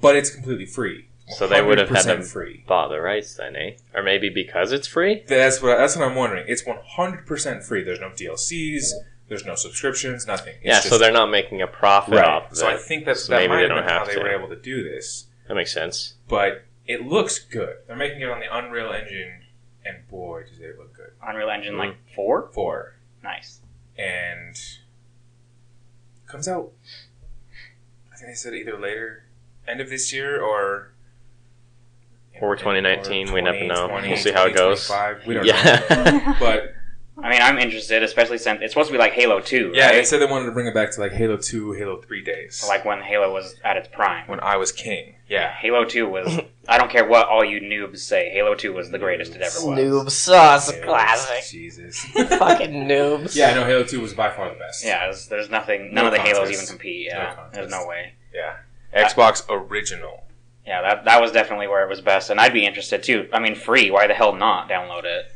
but it's completely free.
So they would have had
100%
to
free.
bought the rights then, eh? Or maybe because it's free?
That's what that's what I'm wondering. It's 100 percent free. There's no DLCs. There's no subscriptions. Nothing. It's
yeah, so
just-
they're not making a profit
right.
off of
So I
it.
think that's
So
that
maybe
might
they
have
don't
been how
have
they
to.
were able to do this.
That makes sense.
But it looks good. They're making it on the Unreal Engine, and boy, does it look good.
Unreal Engine
Mm.
like four.
Four
Nice.
and comes out. I think they said either later, end of this year or.
Or 2019, we never know.
2020,
We'll see how it goes.
2025, We don't know.
Yeah.
But
I mean, I'm interested, especially since it's supposed to be like Halo Two.
yeah,
right?
they said they wanted to bring it back to like Halo 2, Halo 3 days.
like when Halo was at its prime.
when I was king. Yeah.
Halo Two was. I don't care what all you noobs say. Halo Two was the greatest it ever was.
Noob sauce
Halo- Jesus.
Fucking noobs.
yeah, no, Halo 2 was by far the best.
Yeah, there's, there's nothing. None
No
of the Halos even compete. Yeah,
contest.
there's no way.
Yeah. Xbox original.
Yeah, that that was definitely where it was best, and I'd be interested too. I mean, free. Why the hell not download it?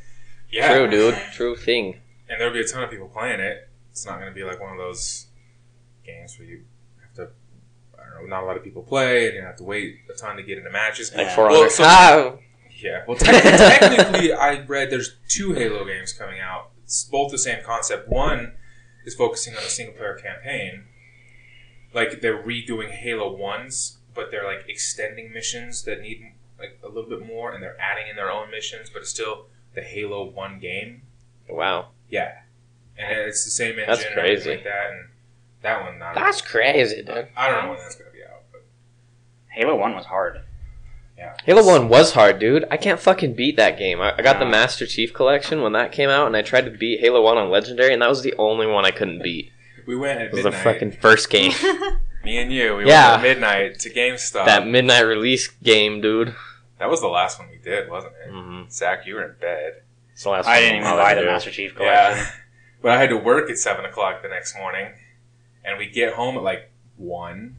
Yeah.
True, dude. True thing.
and there'll be a ton of people playing it. It's not going to be like one of those games where you have to. I don't know. Not a lot of people play, and you have to wait a ton to get into matches.
Like for
Well, so-
ah,
Yeah. Well, te- technically, I read there's two Halo games coming out. It's both the same concept. One is focusing on a single player campaign. Like they're redoing Halo ones, but they're like extending missions that need like a little bit more, and they're adding in their own missions, but it's still the Halo one game.
wow,
Yeah. And it's the same engine
That's
and
crazy.
like that, and that one not.
that's crazy, dude.
I don't know when that's gonna be out, but
Halo One was hard.
yeah.
Halo One was hard, dude. I can't fucking beat that game. I, I got the Master Chief Collection when that came out, and I tried to beat Halo One on Legendary, and that was the only one I couldn't beat.
We went at
It was the fucking first game.
Me and you. We
Yeah.
went at midnight to GameStop.
that midnight release game, dude.
That was the last one we did, wasn't it?
Mm-hmm.
Zach, you were in bed.
It's the last
I
one
didn't even buy the
do.
Master Chief collection.
But I had to work at 7 o'clock the next morning. And we get home at like 1,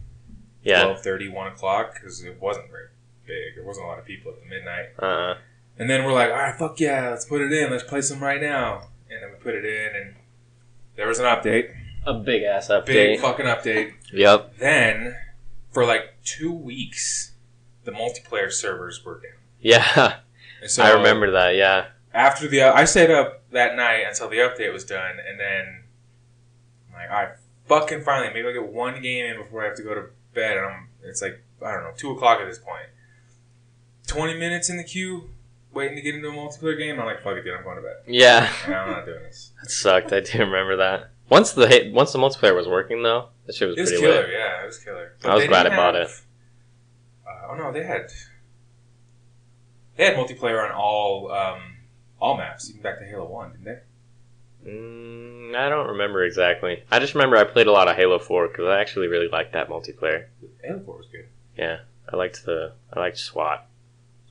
Yeah.
12.30, 1 o'clock, because it wasn't very big. There wasn't a lot of people at the midnight.
Uh.
And then we're like, all right, fuck yeah, let's put it in. Let's play some right now. And then we put it in, and there was an update.
A big ass update.
Big fucking update.
Yep.
Then, for like two weeks, the multiplayer servers were down.
Yeah.
So
I remember that. Yeah.
after the I stayed up that night until the update was done, and then I'm like, all right, fucking finally, maybe I'll get one game in before I have to go to bed. And I'm, it's like I don't know, two o'clock at this point. Twenty minutes in the queue, waiting to get into a multiplayer game. I'm like, fuck it, dude, I'm going to bed.
Yeah.
And I'm not doing this.
That sucked. I do remember that. Once the once the multiplayer was working though, that shit was
It was
pretty
killer,
lit.
yeah, it was killer.
I was glad I bought
Uh, oh no, they had they had multiplayer on all um, all maps, even back to Halo One, didn't they?
Mm, I don't remember exactly. I just remember I played a lot of Halo 4 because I actually really liked that multiplayer.
Halo Four was good.
Yeah, I liked the I liked SWAT.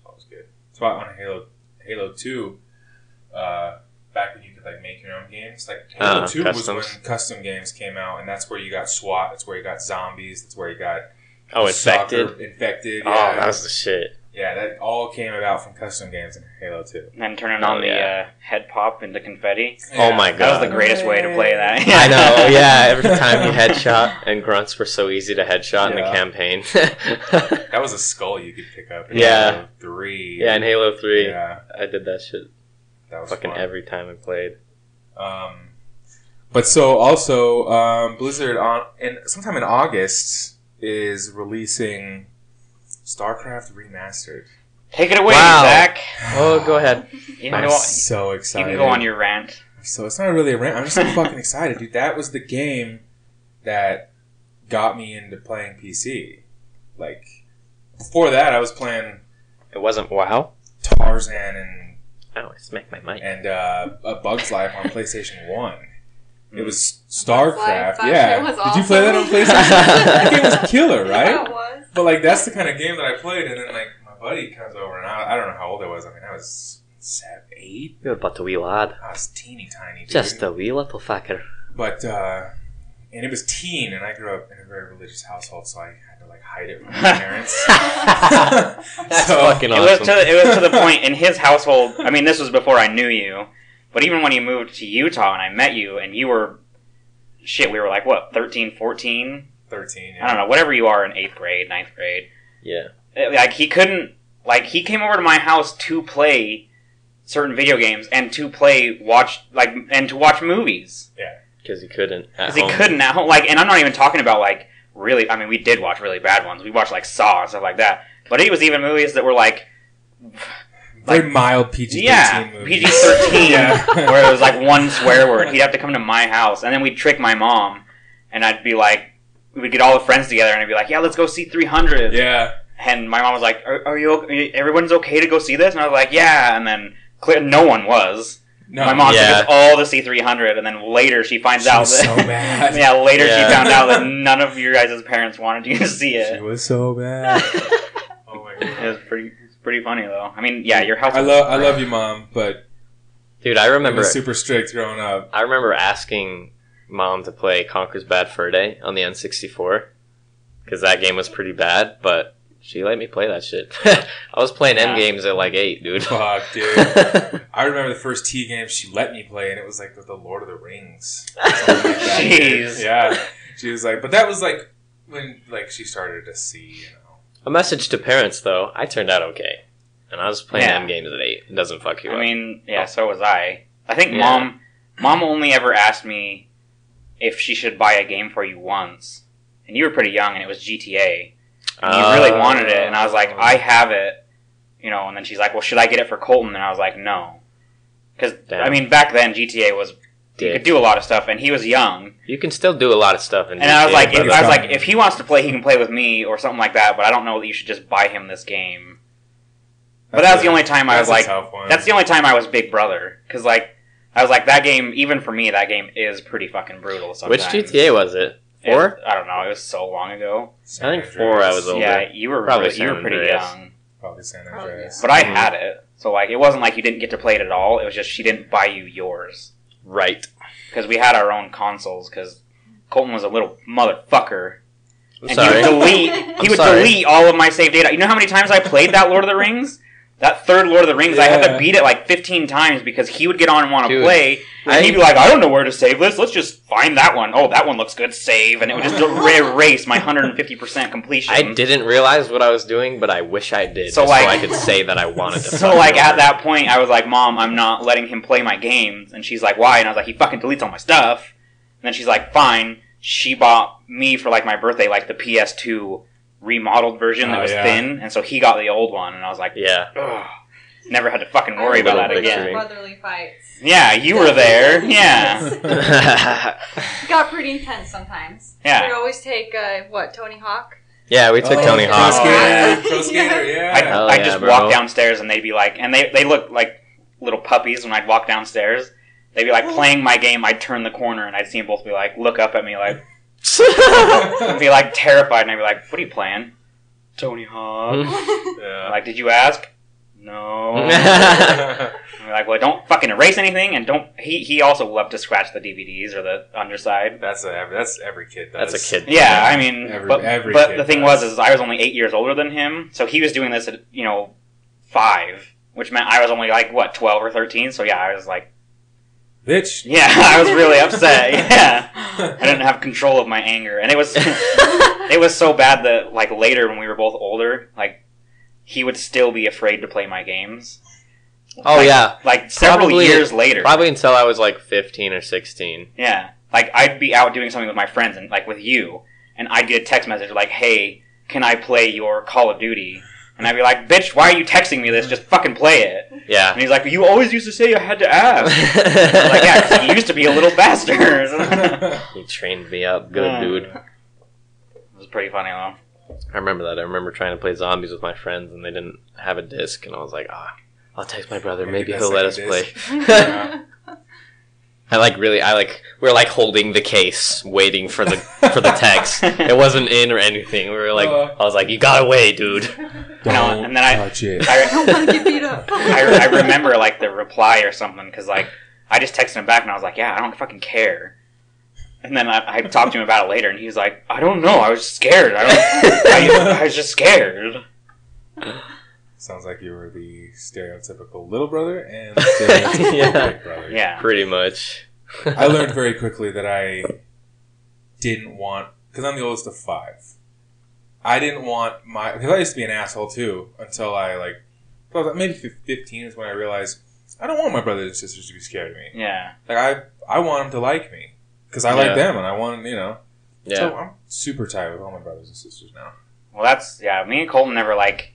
SWAT was good. SWAT on Halo Halo Two, uh, back when you could like make your own games. Like Halo
Uh,
Two
customs.
was when custom games came out, and that's where you got SWAT. That's where you got zombies. That's where you got
Oh, infected.
soccer- infected.
Oh,
Yeah,
that was the shit.
yeah. That all came about from custom games in Halo Two.
And then turning
Oh,
on the
yeah.
uh, head pop into confetti.
Oh my god,
That was the greatest way to play that.
I know. Yeah, every time you headshot, and grunts were so easy to headshot in the campaign.
That was a skull you could pick up. In
Yeah.
Halo Three.
yeah, in Halo 3,
Yeah,
I did that shit
that was
fucking
fun.
every time I played.
Um, but so also um, Blizzard on and sometime in August is releasing StarCraft remastered.
Take it away,
Wow.
Zach.
Oh, go ahead.
You can,
I'm
go,
so
you
excited.
can go on your rant.
So it's not really a rant. I'm just so fucking excited, dude. That was the game that got me into playing PC. Like before that, I was playing
It wasn't WoW.
Tarzan and
Oh, I smacked my mic.
and uh, A Bug's Life on PlayStation One. It was
Bug's Life,
StarCraft. Yeah,
shit was
did you play that on
awesome.
PlayStation? that game was killer,
Yeah,
right?
it was.
But like that's the kind of game that I played, and then like my buddy comes over, and I, I don't know how old I was. I mean, I was seven, eight.
You're but a wee lad.
I was teeny tiny, dude.
Just a wee little fucker.
But uh, and it was teen, and I grew up in a very religious household, so I had to like hide it from my parents.
That's
So-
fucking
It was
awesome.
to it was to the point in his household. I mean, this was before I knew you, but even when you moved to Utah and I met you, and you were shit, we were like what 13, 14?
Thirteen.
I don't know, whatever you are in eighth grade, ninth grade.
yeah.
Eh, like he couldn't like he came over to my house to play certain video games and to play watch like and to watch movies Yeah.
Because he couldn't.
because he couldn't at home like and i'm not even talking about like really i mean we did watch really bad ones we watched like saw and stuff like that but it was even movies that were like
Very mild PG
yeah
thirteen
pg 13
yeah.
where it was like one swear word he'd have to come to my house and then we'd trick my mom and i'd be like we would get all the friends together and i'd be like yeah let's go see 300
yeah.
and my mom was like, "Are, are you? Okay? Everyone's okay to go see this?" And I was like, "Yeah." And then clear, no one was.
No,
my mom
Yeah.
took us all to see 300, and then later she finds
She
out
was
that
so bad.
yeah, later
Yeah.
she found out that none of your guys' parents wanted you to see it.
She
it.
was so bad. oh my god, It
was pretty, it's pretty funny though. I mean, yeah, your house.
I love I love you, mom, but
Dude, I
I
remember.
was super strict growing up.
I remember asking mom to play Conker's Bad Fur Day on the N64 because that game was pretty bad, but she let me play that shit. I was playing
Yeah.
M games at like eight, dude.
Fuck, dude. I remember the first T game she let me play, and it was like the Lord of the Rings. Like.
Jeez.
Yeah, she was like, but that was like when like she started to see, you know.
A message to parents, though. I turned out okay, and I was playing
Yeah.
M games at eight. It doesn't fuck you up.
I
up.
mean, yeah, so was I. I think
Yeah.
mom, mom only ever asked me if she should buy a game for you once, and you were pretty young, and it was GTA. And you really wanted it, and I was like, I have it, you know. And then she's like, Well, should I get it for Colton? And I was like, No, because
Damn.
I mean, back then GTA was you could do a lot of stuff, and he was young,
You can still do a lot of stuff. In
and I was like, if, I was like, if he wants to play, he can play with me or something like that. But I don't know that you should just buy him this game. But that was the only time I was like,
a tough one.
That's the only time I was Big Brother because like I was like that game. Even for me, that game is pretty fucking brutal.
which GTA was it?
It-
Four?
I don't know. It was so long ago.
San
I think four I
Andreas.
was older.
Yeah, you were
Probably
really- you were pretty
Andreas.
young,
Probably San Andreas.
but I
Mhm.
had it. So like it wasn't like you didn't get to play it at all. It was just she didn't buy you yours
Right.
because we had our own consoles. Because Colton was a little motherfucker,
I'm
and
sorry.
he would delete. he would
sorry.
delete all of my save data. You know how many times I played that Lord of the Rings? That third Lord of the Rings, I had to beat it like 15 times because he would get on and want to play, and
I-
he'd be like, "I don't know where to save this. Let's just find that one. Oh, that one looks good. Save," and it would just er-, erase my 150 percent completion.
I didn't realize what I was doing, but I wish I did.
So, like-
so I could say that I wanted to.
So like at that point, I was like, "Mom, I'm not letting him play my games," and she's like, "Why?" And I was like, "He fucking deletes all my stuff." And then she's like, "Fine." She bought me for like my birthday like the PS2 remodeled version that
Oh,
was
yeah.
thin, and so he got the old one, and I was like,
Yeah.
Ugh. Never had to fucking worry about that
Little
again.
Brotherly fights.
Yeah, you were there. Yeah.
Got pretty intense sometimes.
Yeah.
We'd always take, uh, what, Tony Hawk?
yeah, we took
Oh,
Tony
Pro
Hawk.
Skater, Pro Skater, yeah.
I'd,
Hell
I'd
yeah,
just
bro.
walk downstairs and they'd be like, and they, they look like little puppies when I'd walk downstairs. They'd be like playing my game. I'd turn the corner and I'd see them both be like, look up at me like, and be like terrified. And I'd be like, what are you playing? Tony Hawk.
yeah.
like, did you ask? No. And we're like, well, don't fucking erase anything, and don't. He he also loved to scratch the DVDs or the underside.
That's a, that's every kid does.
That's a kid.
Yeah, I mean,
Every-
but,
every
but the thing
does.
was, is I was only eight years older than him, so he was doing this at you know five, which meant I was only like what twelve or thirteen. So yeah, I was like,
Bitch.
yeah, I was really upset. Yeah, I didn't have control of my anger, and it was it was so bad that like later when we were both older, like he would still be afraid to play my games.
Oh
Like-
yeah,
Like several
Probably-
years later.
probably until I was like 15 or 16.
Yeah. Like I'd be out doing something with my friends and like with you, and I'd get a text message like, "Hey, can I play your Call of Duty?" And I'd be like, "Bitch, why are you texting me this? Just fucking play it."
Yeah.
And he's like, "You always used to say I had to ask." I was like, "Yeah, 'cause you used to be a little bastard." it
he trained me up, good
Uh,
dude.
It was pretty funny though.
I remember that. I remember trying to play zombies with my friends, and they didn't have a disc, and I was like, ah, I'll text my brother.
Maybe
Maybe he'll let us
a
play.
Yeah.
I like really, I like we're like holding the case, waiting for the for the text. It wasn't in or anything. We were like,
Uh.
I was like, you gotta wait, dude.
know, and then I-
touch it.
I
I,
don't want to get beat up.
I, I remember like the reply or something because like I just texted him back and I was like, "Yeah, I don't fucking care." And then I, I talked to him about it later, and he was like, "I don't know. I was scared. I don't. I, I was just scared."
Sounds like you were the stereotypical little brother and stereotypical
Yeah.
big brother.
Yeah.
Pretty much.
I learned very quickly that I didn't want because I'm the oldest of five. I didn't want my because I used to be an asshole too until I like well, maybe fifteen is when I realized I don't want my brothers and sisters to be scared of me.
Yeah.
Like I I want them to like me because I
Yeah.
like them and I want you know.
Yeah.
So I'm super tight with all my brothers and sisters now.
Well, that's yeah. Me and Colton never like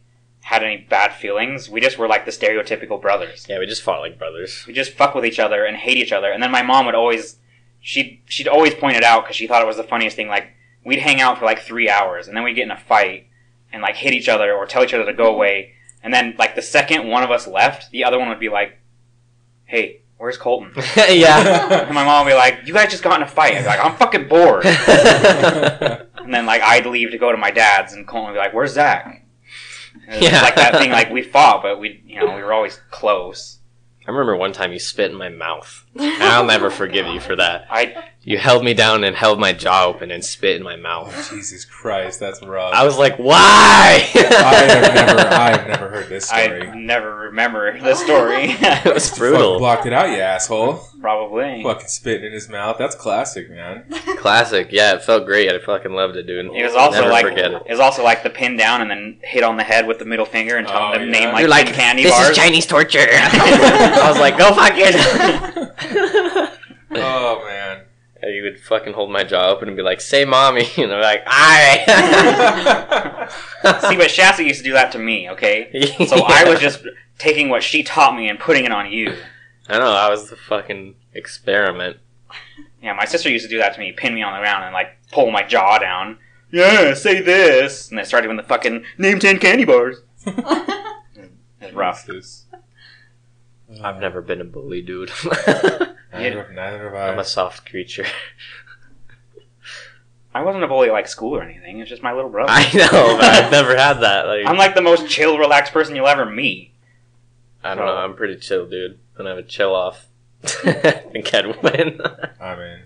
had any bad feelings. We just were like the stereotypical brothers.
yeah, we just fought like brothers.
We just fuck with each other and hate each other. And then my mom would always she she'd always point it out because she thought it was the funniest thing. Like we'd hang out for like three hours and then we'd get in a fight and like hit each other or tell each other to go mm-hmm. away. And then like the second one of us left, the other one would be like, "Hey, where's Colton?"
yeah.
And my mom would be like, "You guys just got in a fight." I'd be like, "I'm fucking bored." And then like I'd leave to go to my dad's, and Colton would be like, "Where's Zach?"
Yeah.
like that thing. Like we fought, but we, you know, we were always close.
I remember one time you spit in my mouth. And I'll never forgive you for that.
I
You held me down and held my jaw open and spit in my mouth.
Jesus Christ, that's rough.
I was like, why?
I have never, I have never heard this story.
I never remember the story.
it was
Fuck
brutal.
blocked it out, you asshole.
Probably.
Fucking spit in his mouth. That's classic, man.
Classic. Yeah, it felt great. I fucking loved it, dude.
It was also
Never
like
forget it.
it was also like the pin down and then hit on the head with the middle finger and tell
Oh,
them to
yeah.
name like,
You're like,
ten candy
this
bars.
is Chinese torture. I was like, go fuck it.
Oh man.
And you would fucking hold my jaw open and be like, say mommy. And I'm like, alright.
See, but Shasta used to do that to me. Okay, so I was just taking what she taught me and putting it on you.
I know, I was the fucking experiment.
Yeah, my sister used to do that to me, pin me on the ground and like pull my jaw down. Yeah, say this, and then started with the fucking name ten candy bars. It's rough.
Jesus.
I've never been a bully, dude.
Neither, neither have
I'm a soft creature.
I wasn't a bully at like school or anything. It's just my little brother.
I know, but I've never had that. Like,
I'm like the most chill, relaxed person you'll ever meet.
I don't know. I'm pretty chill, dude. And I would chill off. I think I'd win.
I mean,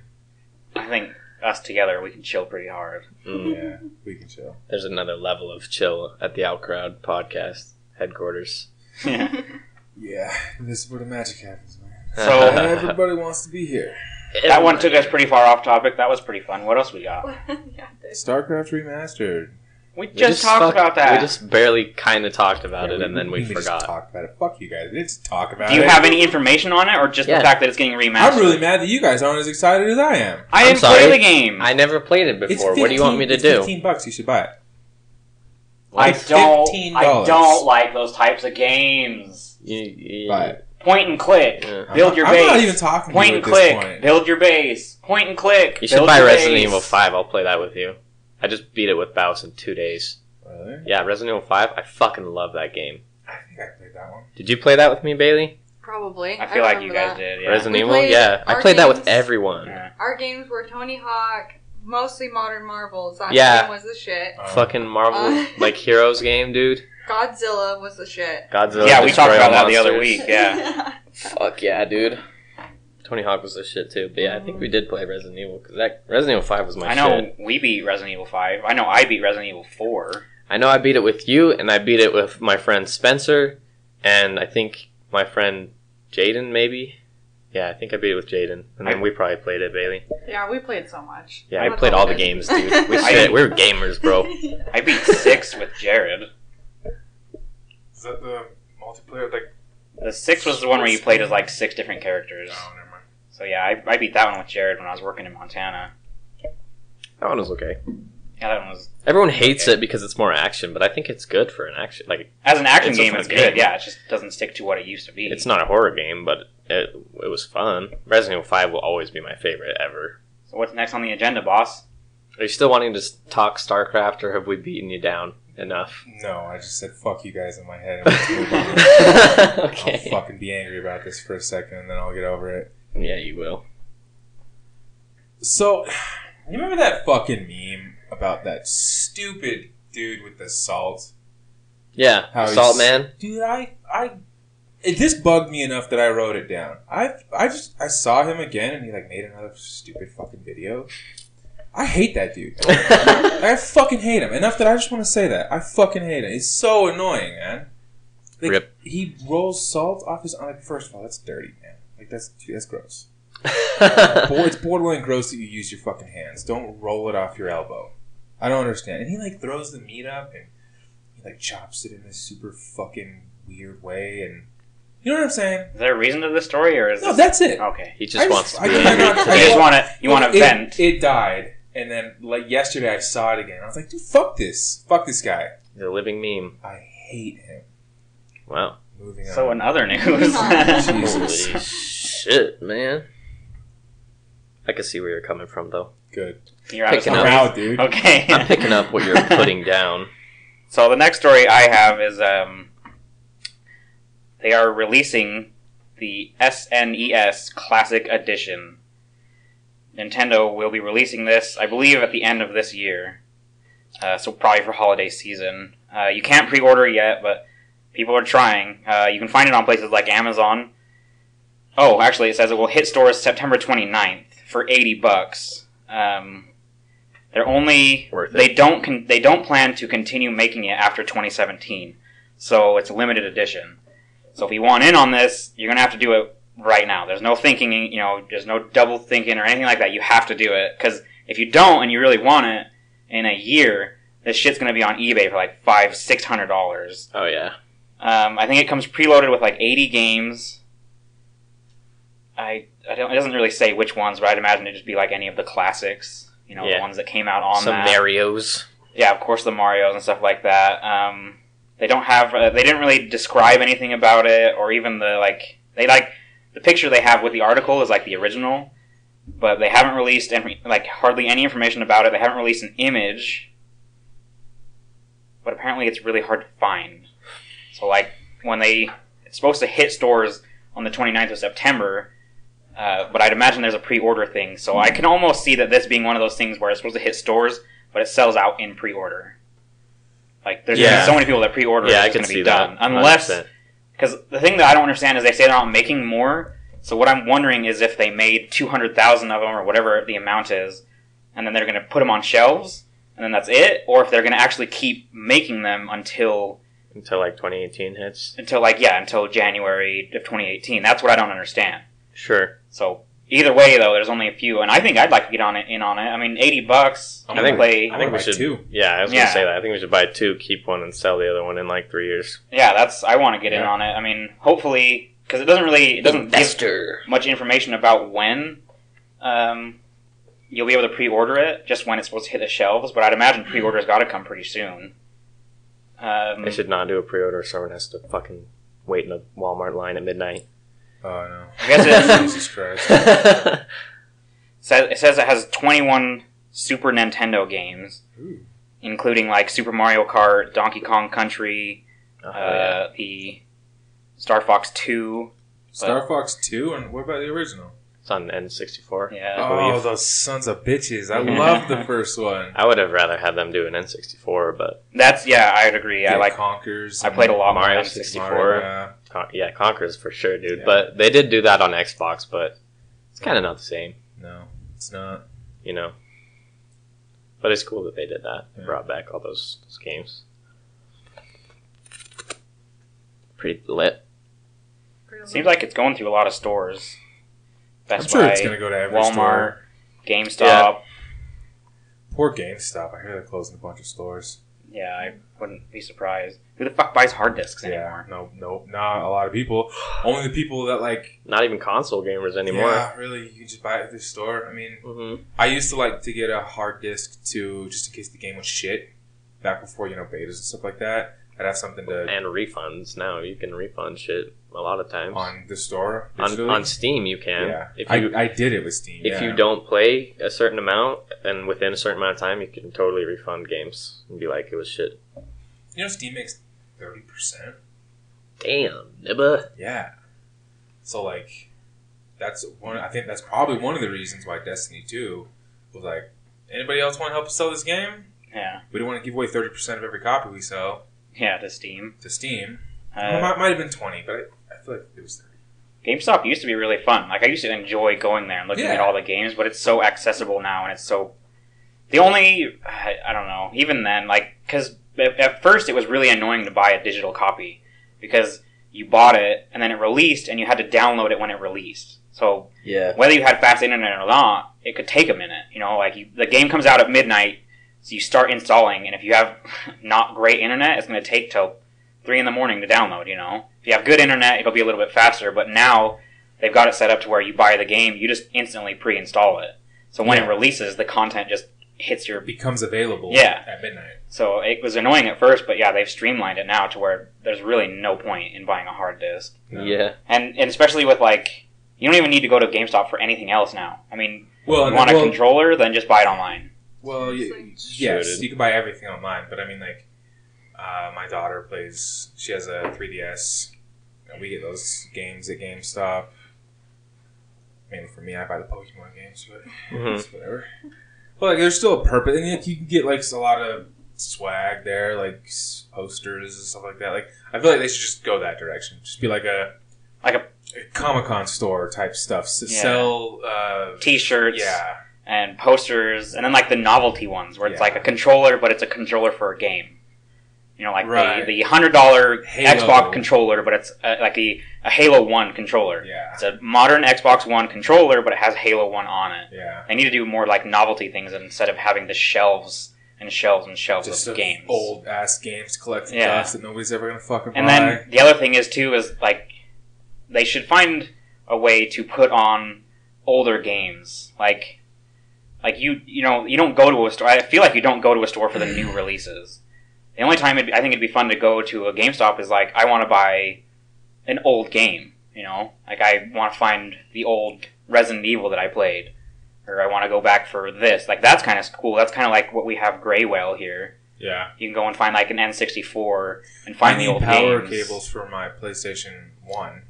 I think us together we can chill pretty hard.
Mm.
yeah, we can chill.
There's another level of chill at the Out Crowd podcast headquarters.
Yeah.
Yeah, this is where the magic happens, man.
So-
Everybody wants to be here.
that one took us pretty far off topic. That was pretty fun. What else we got?
yeah,
StarCraft Remastered.
We just, talked
fuck-
about that.
We just barely kind of talked about
Yeah,
it, and then we,
just
forgot.
talked about it. Fuck you guys. We didn't just talk about it.
Do you
it.
have any information on it, or just
Yeah.
the fact that it's getting remastered?
I'm really mad that you guys aren't as excited as I am.
I
I'm
didn't
sorry.
play the game.
I never played it
It's
before. What do you want me to
it's
do?
Fifteen bucks. You should buy it.
I
It's
don't.
$15.
I don't like those types of games.
You, you,
Buy
Point and click.
Yeah.
Build
I'm
your base.
I'm not even talking
Point
to you
and
at
click.
this point.
Build your base. Point and click.
You should
build
buy Resident
base.
Evil 5. I'll play that with you. I just beat it with Baus in two days.
Really?
Yeah, Resident Evil 5. I fucking love that game.
I think I played that one.
Did you play that with me, Bailey?
Probably.
I feel like you guys
that.
did. Yeah.
Resident
We
Evil? Yeah. I
our
played that with everyone.
Yeah.
Our games were Tony Hawk, mostly modern marvels. That
Yeah.
game was the shit.
Um,
Fucking Marvel,
Uh.
like Heroes game, dude.
Godzilla was the shit.
Godzilla.
Yeah, we
Destroy
talked about
All
that the other
Monsters.
week. Yeah.
Fuck yeah, dude. Tony Hawk was the shit too. But yeah, I think we did play Resident Evil because that Resident Evil Five was my
I know
shit.
we beat Resident Evil 5. I know I beat Resident Evil 4.
I know I beat it with you, and I beat it with my friend Spencer, and I think my friend Jaden maybe. Yeah, I think I beat it with Jaden, and then
I-
we probably played it, Bailey.
Yeah, we played so much.
Yeah, I played
all
all the games, dude. We,
I-
shit, we were gamers, bro.
I beat 6 with Jared.
Is that the multiplayer? Like,
The 6 was the one where you played as like six different characters.
oh, never mind.
So yeah, I, I beat that one with Jared when I was working in Montana.
That one was okay.
Yeah, that one was
Everyone hates
Okay.
it because it's more action, but I think it's good for an action. Like,
as an action
It's
game,
fun
it's
game.
good. Yeah, it just doesn't stick to what it used to be.
it's not a horror game, but it it was fun. Resident Evil Five will always be my favorite ever.
So what's next on the agenda, boss?
Are you still wanting to talk StarCraft, or have we beaten you down enough?
No, I just said fuck you guys in my head. And let's move on. I'll
okay.
fucking be angry about this for a second, and then I'll get over it.
Yeah, you will.
So, you remember that fucking meme about that stupid dude with the salt?
Yeah,
How
Salt Man.
Dude, I, I, it, this bugged me enough that I wrote it down. I, I just, I saw him again, and he like made another stupid fucking video. I hate that dude. I fucking hate him enough that I just want to say that I fucking hate him. It's so annoying, man. Like,
Rip.
He rolls salt off his. Like, first of all, that's dirty, man. Like that's that's gross. Bo- it's borderline gross that you use your fucking hands. Don't roll it off your elbow. I don't understand. And he like throws the meat up and he like chops it in this super fucking weird way, and you know what I'm saying?
Is there a reason to this story, or is
No,
this
that's it.
okay?
he just
I
wants
just-
to be
I-
angry.
I'm not-
You just want to you want to vent.
It died, and then like yesterday I saw it again. I was like, dude, fuck this, fuck this guy.
He's a living meme.
I hate him.
Wow.
Moving on.
so in other news,
Jesus.
Holy shit, man. I can see where you're coming from, though.
Good.
you're out of
Picking
I'm
up.
stories.
out, dude.
Okay.
I'm picking up what you're putting down.
So the next story I have is um, they are releasing the SNES Classic Edition. Nintendo will be releasing this, I believe, at the end of this year. Uh, so probably for holiday season. Uh, you can't pre-order yet, but people are trying. Uh, you can find it on places like Amazon. Oh, actually, it says it will hit stores September 29th for 80 bucks. Um, they're only they don't con- they don't plan to continue making it after 2017, so it's a limited edition. So if you want in on this, you're gonna have to do it right now. There's no thinking, you know, there's no double thinking or anything like that. You have to do it because if you don't and you really want it in a year, this shit's gonna be on eBay for like five, six hundred dollars.
Oh yeah.
Um, I think it comes preloaded with like 80 games. I, I don't. It doesn't really say which ones, but I'd imagine it'd just be like any of the classics. You know,
Yeah.
the ones that came out on
Some
that.
Mario's.
yeah, of course, the Mario's and stuff like that. Um, they don't have. Uh, they didn't really describe anything about it, or even the like. They like the picture they have with the article is like the original, but they haven't released any, like hardly any information about it. They haven't released an image, but apparently it's really hard to find. So like when they it's supposed to hit stores on the 29th of September, uh, but I'd imagine there's a pre-order thing. So I can almost see that this being one of those things where it's supposed to hit stores, but it sells out in pre-order. Like there's
Yeah.
be so many people that pre-order
Yeah, I
it's
can
going to
see
be done,
that.
unless
100%.
Because the thing that I don't understand is they say they're not making more. So what I'm wondering is if they made 200,000 of them or whatever the amount is, and then they're going to put them on shelves, and then that's it, or if they're going to actually keep making them until
until like 2018 hits.
until like yeah until January of 2018. That's what I don't understand.
Sure.
So either way though, there's only a few, and I think I'd like to get on it in on it. I mean, 80 bucks.
I'm
you
I think-
play.
I think we should.
two.
Yeah, I was
Yeah.
gonna say that. I think we should buy two, keep one, and sell the other one in like three years.
yeah, that's I want to get in on it. I mean, hopefully because it doesn't really it doesn't give much information about when um, you'll be able to pre-order it, just when it's supposed to hit the shelves. But I'd imagine pre-orders got to come pretty soon. Um,
They should not do a pre-order. so Someone has to fucking wait in a Walmart line at midnight.
Oh no.
I guess it
Jesus Christ.
says, it says it has 21 Super Nintendo games,
Ooh.
including like Super Mario Kart, Donkey Kong Country,
Oh,
uh,
yeah.
the Star Fox 2.
Star Fox 2, and what about the original?
It's on N64.
Yeah,
Oh, those sons of bitches. I love the first one.
I would have rather had them do an N64, but
that's yeah, I'd agree. I like.
Conkers.
I played a lot
Mario
more than
64.
64.
Yeah.
Con- yeah, Conker's for sure, dude.
Yeah.
But they did do that on Xbox, but it's kind of not the same,
No, it's not.
you know. But it's cool that they did that. They
Yeah.
brought back all those, those games. Pretty lit.
Seems like it's going through a lot of stores. Best
I'm sure
Buy,
it's going to go to every
Walmart,
store.
GameStop.
Yeah.
Poor GameStop. I hear they're closing a bunch of stores.
Yeah, I wouldn't be surprised. Who the fuck buys hard discs
Yeah,
anymore?
no, no, not a lot of people. Only the people that like.
Not even console gamers anymore.
Yeah, really, you can just buy it at the store. I mean,
hmm
I used to like to get a hard disk to just in case the game was shit. Back before you know betas and stuff like that, I'd have something to
And refunds now. You can refund shit a lot of times.
on the store.
on, on Steam you can.
yeah,
If you
I, I did it with Steam.
if
yeah.
you don't play a certain amount and within a certain amount of time, you can totally refund games and be like it was shit.
you know, Steam makes thirty percent.
Damn, nibba.
Yeah. So like, that's one. I think that's probably one of the reasons why Destiny Two was like, anybody else want to help us sell this game?
Yeah,
We don't want to give away thirty percent of every copy we sell
yeah, to Steam.
to Steam.
Uh,
Well, it might, might have been twenty, but I, I feel like it was thirty.
GameStop used to be really fun. Like I used to enjoy going there and looking
Yeah.
at all the games, but it's so accessible now, and it's so. The only I, I don't know. Even then, like because at, at first it was really annoying to buy a digital copy because you bought it and then it released and you had to download it when it released. So
Yeah.
whether you had fast internet or not, it could take a minute. You know, like you, the game comes out at midnight, so you start installing, and if you have not great internet, it's going to take till three in the morning to download. You know, if you have good internet, it'll be a little bit faster. But now they've got it set up to where you buy the game, you just instantly pre-install it. So when
Yeah.
it releases, the content just hits your.
Becomes available.
Yeah.
At midnight.
So it was annoying at first, but yeah, they've streamlined it now to where there's really no point in buying a hard disk.
No.
Yeah.
And and especially with like, you don't even need to go to GameStop for anything else now. I mean,
Well,
you want a
well,
controller, then just buy it online.
Well, y-
It's
yes,
suited.
you can buy everything online, but I mean, like, uh, my daughter plays. She has a 3DS, and we get those games at GameStop. Mainly for me, I buy the Pokemon games, but
Mhm.
it's whatever. But like, there's still a purpose, and like, you can get like a lot of swag there, like posters and stuff like that. Like, I feel like they should just go that direction. Just be like a
like a
Comic Con store type stuff. S-
Yeah.
Sell uh,
t-shirts
Yeah,
and posters, and then like the novelty ones where it's
Yeah.
like a controller, but it's a controller for a game. You know, like
Right.
the the hundred dollar Xbox controller, but it's uh, like the a Halo One controller.
yeah,
It's a modern Xbox One controller, but it has Halo One on it.
yeah.
They need to do more like novelty things instead of having the shelves and shelves and shelves
Just
of games.
old ass games collecting
Yeah.
dust that nobody's ever gonna fucking
And
buy.
then the other thing is too is like they should find a way to put on older games like like you you know you don't go to a store. I feel like you don't go to a store for the new releases. The only time it'd be, I think it'd be fun to go to a GameStop is like I want to buy an old game. You know, like I want to find the old Resident Evil that I played, or I want to go back for this. Like that's kind of cool. That's kind of like what we have Graywell here.
yeah,
You can go and find like an N64 and
I
find the old
power
games.
cables for my PlayStation One,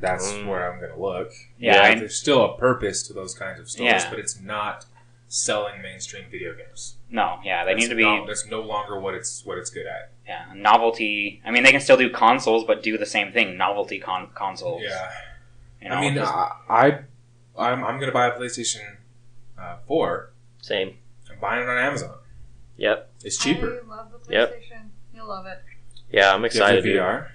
that's
Mm.
where I'm gonna look.
Yeah,
Yeah,
I-
There's still a purpose to those kinds of stores,
Yeah.
but it's not selling mainstream video games.
No, yeah, they
That's
need to be
no- that's no longer what it's what it's good at.
yeah novelty. I mean, they can still do consoles, but do the same thing, novelty con- consoles.
Yeah,
you know,
I mean, I, I I'm, I'm gonna buy a PlayStation uh, Four.
Same.
I'm buying it on Amazon.
Yep.
It's cheaper.
I love the
Yep.
PlayStation. You'll love it.
Yeah, I'm
Do you have
excited.
the
dude.
VR.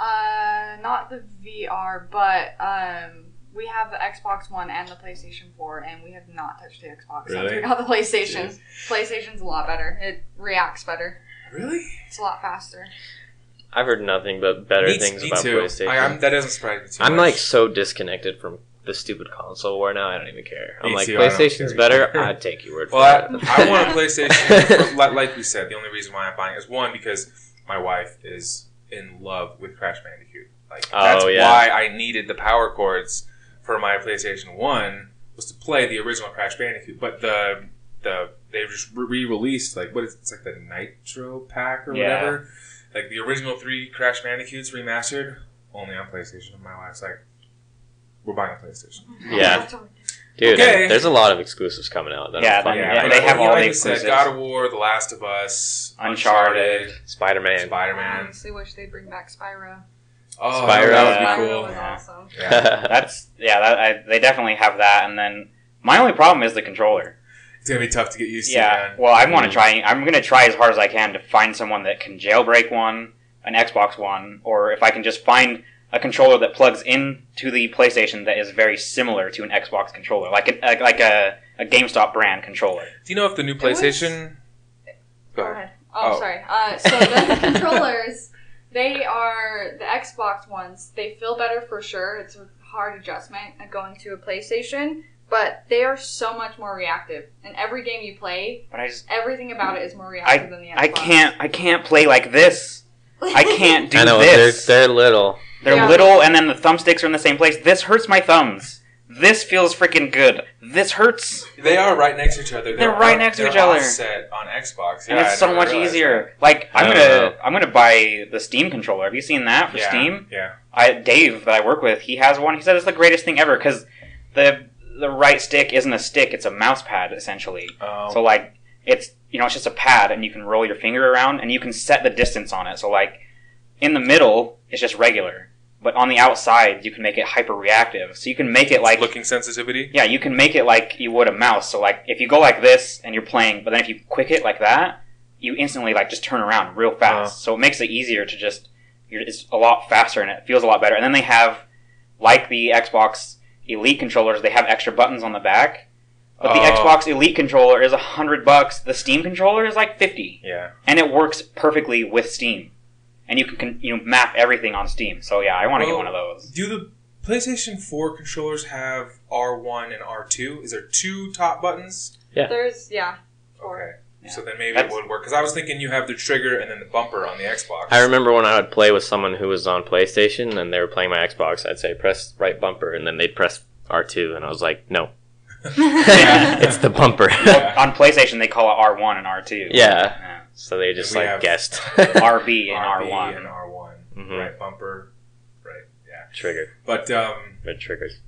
Uh, not the VR, but um, we have the Xbox One and the PlayStation 4, and we have not touched the Xbox since
Really?
we got the PlayStation. PlayStation's a lot better. It reacts better.
Really?
It's a lot faster.
I've heard nothing but better
me,
things
me
about
too.
PlayStation.
I, I'm, that doesn't surprise me too
I'm
much.
like so disconnected from the stupid console war now. I don't even care. I'm
Me
like
too,
PlayStation's
care
better. I'd take your word
Well,
for it.
I, I want a PlayStation. for- like, like we said, the only reason why I'm buying it is one because my wife is in love with Crash Bandicoot. Like
Oh,
that's
yeah.
why I needed the power cords for my PlayStation One was to play the original Crash Bandicoot. But the the they just re-released like what is it's like the Nitro pack or
Yeah.
whatever. Like the original three Crash Bandicoots remastered only on PlayStation. And my wife's like, "We're buying a PlayStation."
Yeah. Dude,
Okay.
there's a lot of exclusives coming out. that
Yeah,
I'm
yeah,
but
they have all
like
the
you said,
exclusives.
God of War, The Last of Us,
Uncharted.
Spider-Man.
I
Spider Man.
I honestly wish they'd bring back Spyro.
Oh,
Spyro.
that would be cool.
Spyro was
Yeah.
awesome.
Yeah.
that's yeah, that, I, they definitely have that. And then my only problem is the controller.
It's gonna be tough to get used to.
Yeah, well, I want to try. I'm going to try as hard as I can to find someone that can jailbreak one, an Xbox One, or if I can just find a controller that plugs into the PlayStation that is very similar to an Xbox controller, like a, like a, a GameStop brand controller.
Do you know if the new
was-
PlayStation? Go ahead.
Oh,
Oh.
sorry. Uh, so the controllers, they are the Xbox ones. They feel better for sure. It's a hard adjustment going to a PlayStation, but they are so much more reactive. And every game you play,
But I just
everything about it is more reactive than the Xbox.
I can't I can't play like this. I can't do
I know
this.
they're they're little.
They're
Yeah.
little, and then the thumbsticks are in the same place. This hurts my thumbs. This feels freaking good. This hurts,
They are right next to each other.
They're right next to
they're
each other.
Offset on Xbox,
and
Yeah, I
it's so much
realized
easier. Like I'm gonna
know.
I'm gonna buy the Steam controller. Have you seen that
that.
for
Yeah,
Steam?
Yeah.
I Dave that I work with, he has one. He said it's the greatest thing ever because the the right stick isn't a stick; it's a mouse pad essentially.
Um,
So like it's you know it's just a pad and you can roll your finger around and you can set the distance on it. So like in the middle it's just regular, but on the outside you can make it hyper reactive. So you can make it like
looking sensitivity.
yeah, you can make it like you would a mouse. So like if you go like this and you're playing, but then if you quick it like that, you instantly like just turn around real fast.
Uh.
So it makes it easier to just you're, it's a lot faster and it feels a lot better. And then they have like the Xbox Elite controllers, they have extra buttons on the back. But the
Oh.
Xbox Elite controller is a hundred bucks. The Steam controller is like fifty,
Yeah.
and it works perfectly with Steam. And you can con- you know map everything on Steam. So yeah, I want to get one of those.
Do the PlayStation 4 controllers have R1 and R2? Is there two top buttons? Yeah.
There's yeah. Four.
Okay.
Yeah.
So then maybe
That's-
it would work. Because I was thinking you have the trigger and then the bumper on the Xbox.
I remember when I would play with someone who was on PlayStation and they were playing my Xbox, I'd say press right bumper and then they'd press R2 and I was like, no. It's the bumper.
Yeah.
on PlayStation they call it R1 and R2.
Yeah. so they just
we
like
have-
guessed.
RB and
RB
R1.
and R1.
Mhm.
Right bumper. Right. Yeah.
Trigger.
But um,
Mid triggers.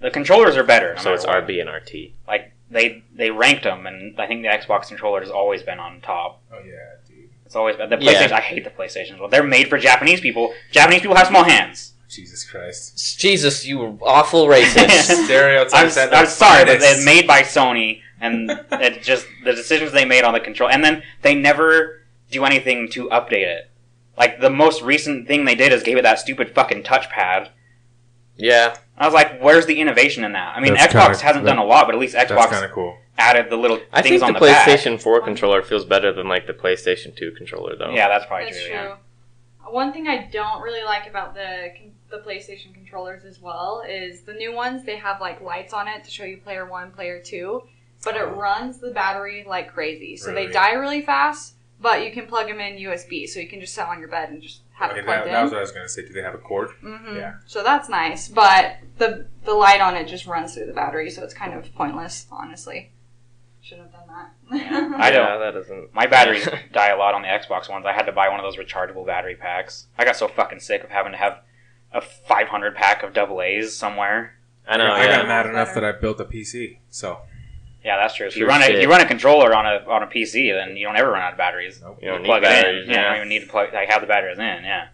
The controllers are better. no
So it's
what.
RB and RT.
Like they they ranked them, and I think the Xbox controller has always been on top.
oh yeah, dude.
It's always been the
Yeah.
PlayStation. I hate the PlayStation. Well, they're made for Japanese people. Japanese people have small hands.
Jesus Christ.
Jesus, you are awful racist.
Stereotypes.
I'm,
at
I'm sorry, but it's made by Sony, and it just the decisions they made on the control, and then they never do anything to update it. Like the most recent thing they did is gave it that stupid fucking touchpad.
yeah,
I was like, "Where's the innovation in that?" I mean,
That's
Xbox
kinda-
hasn't
that-
done a lot, but at least
That's
Xbox
kind of cool.
added the little
I
things
think
on
the,
the, back.
PlayStation 4 controller feels better than like the PlayStation 2 controller, though.
Yeah, that's probably
That's
true.
true.
Yeah.
One thing I don't really like about the the PlayStation controllers as well is the new ones. They have like lights on it to show you player one, player two, but it
Oh.
runs the battery like crazy. So
Really?
they die really fast. But you can plug them in USB, so you can just sit on your bed and just have
Okay,
it
that,
plugged
that
in.
was what I was gonna say. Do they have a cord?
hmm
Yeah.
So that's nice, but the the light on it just runs through the battery, so it's kind of pointless, honestly. Should have done that.
Yeah. I
yeah,
don't-
that doesn't.
My batteries die a lot on the Xbox ones. I had to buy one of those rechargeable battery packs. I got so fucking sick of having to have a 500 pack of double A's somewhere.
I know.
I
yeah.
got mad enough that I built a PC. So
Yeah, that's true. If you run a, if you run a controller on a on a PC, then you don't ever run out of batteries.
nope.
You don't need
plug it
batteries,
in. Yeah, you don't even need to plug. Like have the batteries in. Yeah.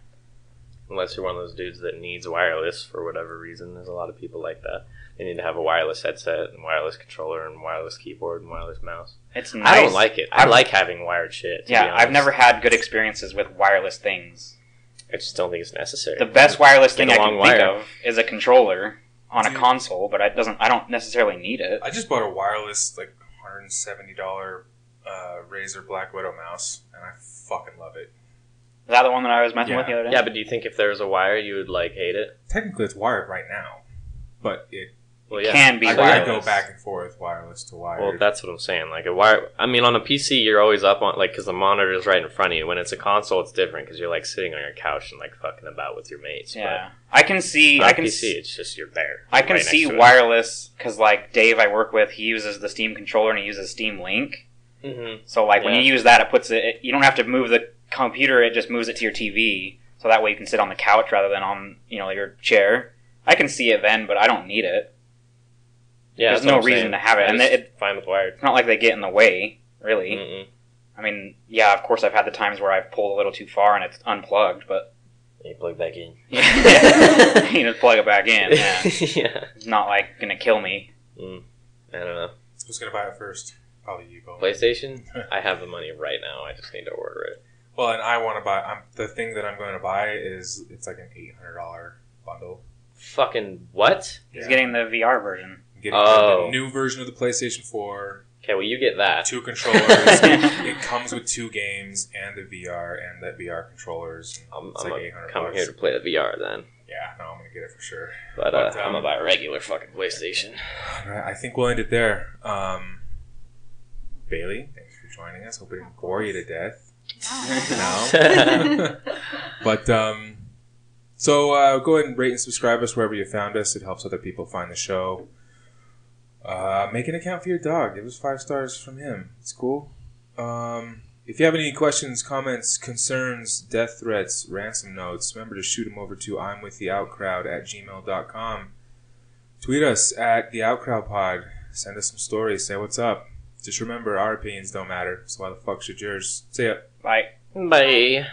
Unless you're one of those dudes that needs wireless for whatever reason. There's a lot of people like that. They need to have a wireless headset and wireless controller and wireless keyboard and wireless mouse.
It's nice.
I don't like it. I
I've-
like having wired shit. to be
Yeah, I've never had good experiences with wireless things.
I just don't think it's necessary.
The best wireless thing I can
wire.
think of is a controller on a console, but it doesn't. I don't necessarily need it.
I just bought a wireless like hundred and seventy dollar uh, Razer Black Widow mouse, and I fucking love it.
Is that the one that I was messing
Yeah.
with the other day?
yeah, but do you think if there was a wire, you would like hate it?
Technically, it's wired right now, but it
Well,
It can be
I, I
wireless.
go back and forth wireless to wired.
Well, that's what I'm saying. Like a wire. I mean, on a PC, you're always up on like because the monitor is right in front of you. When it's a console, it's different because you're like sitting on your couch and like fucking about with your mates.
Yeah, I can see.
But
I can
PC,
see.
it's just you're there.
I can
right
see
next to it.
wireless because, like Dave, I work with, he uses the Steam controller and he uses Steam Link.
Mhm.
So, like when you use that, it puts it, it. You don't have to move the computer; it just moves it to your TV. So that way you can sit on the couch rather than on you know your chair. I can see it then, but I don't need it.
Yeah,
There's no
I'm
reason
saying.
to have it,
I
and
just
it-
fine with wired.
It's not like they get in the way, really.
Mm-mm.
I mean, yeah, of course, I've had the times where I've pulled a little too far and it's unplugged, but
You plug back in.
yeah, you just plug it back in. Yeah,
yeah.
it's not like gonna kill me. Mm.
I don't know.
Who's gonna buy it first? Probably you, Bo.
PlayStation. I have the money right now. I just need to order it.
Well, and I want to buy. I'm, the thing that I'm going to buy is it's like an eight hundred dollar bundle.
Fucking what?
He's
Yeah.
getting the VR version.
I'm getting
Oh.
the new version of the PlayStation Four,
Okay, well you get that.
two controllers. it comes with two games and the VR and the VR controllers.
I'm,
It's
I'm
like
gonna come
bucks.
here to play the VR then.
Yeah, no, I'm gonna get it for sure.
But, uh,
But,
I'm
um,
gonna buy a regular fucking PlayStation.
All right, I think we'll end it there. Um, Bailey, thanks for joining us. Hope it didn't bore you to death. No. But um, so uh, go ahead and rate and subscribe us wherever you found us. It helps other people find the show. Uh, make an account for your dog. Give us five stars from him. It's cool. Um, if you have any questions, comments, concerns, death threats, ransom notes, remember to shoot them over to I'm with the outcrowd at gmail.com. Tweet us at the outcrowd pod. Send us some stories. Say what's up. Just remember, our opinions don't matter. So why the fuck should yours? See ya.
Like,
Bye.
I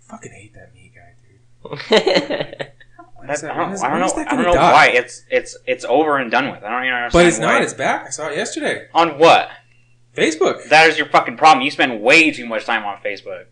fucking hate that me guy, dude.
That, I don't,
is-
I don't know. I don't know
die?
why it's it's it's over and done with. I don't even understand.
But it's
why.
not. It's back. I saw it yesterday.
on what?
Facebook.
That is your fucking problem. You spend way too much time on Facebook.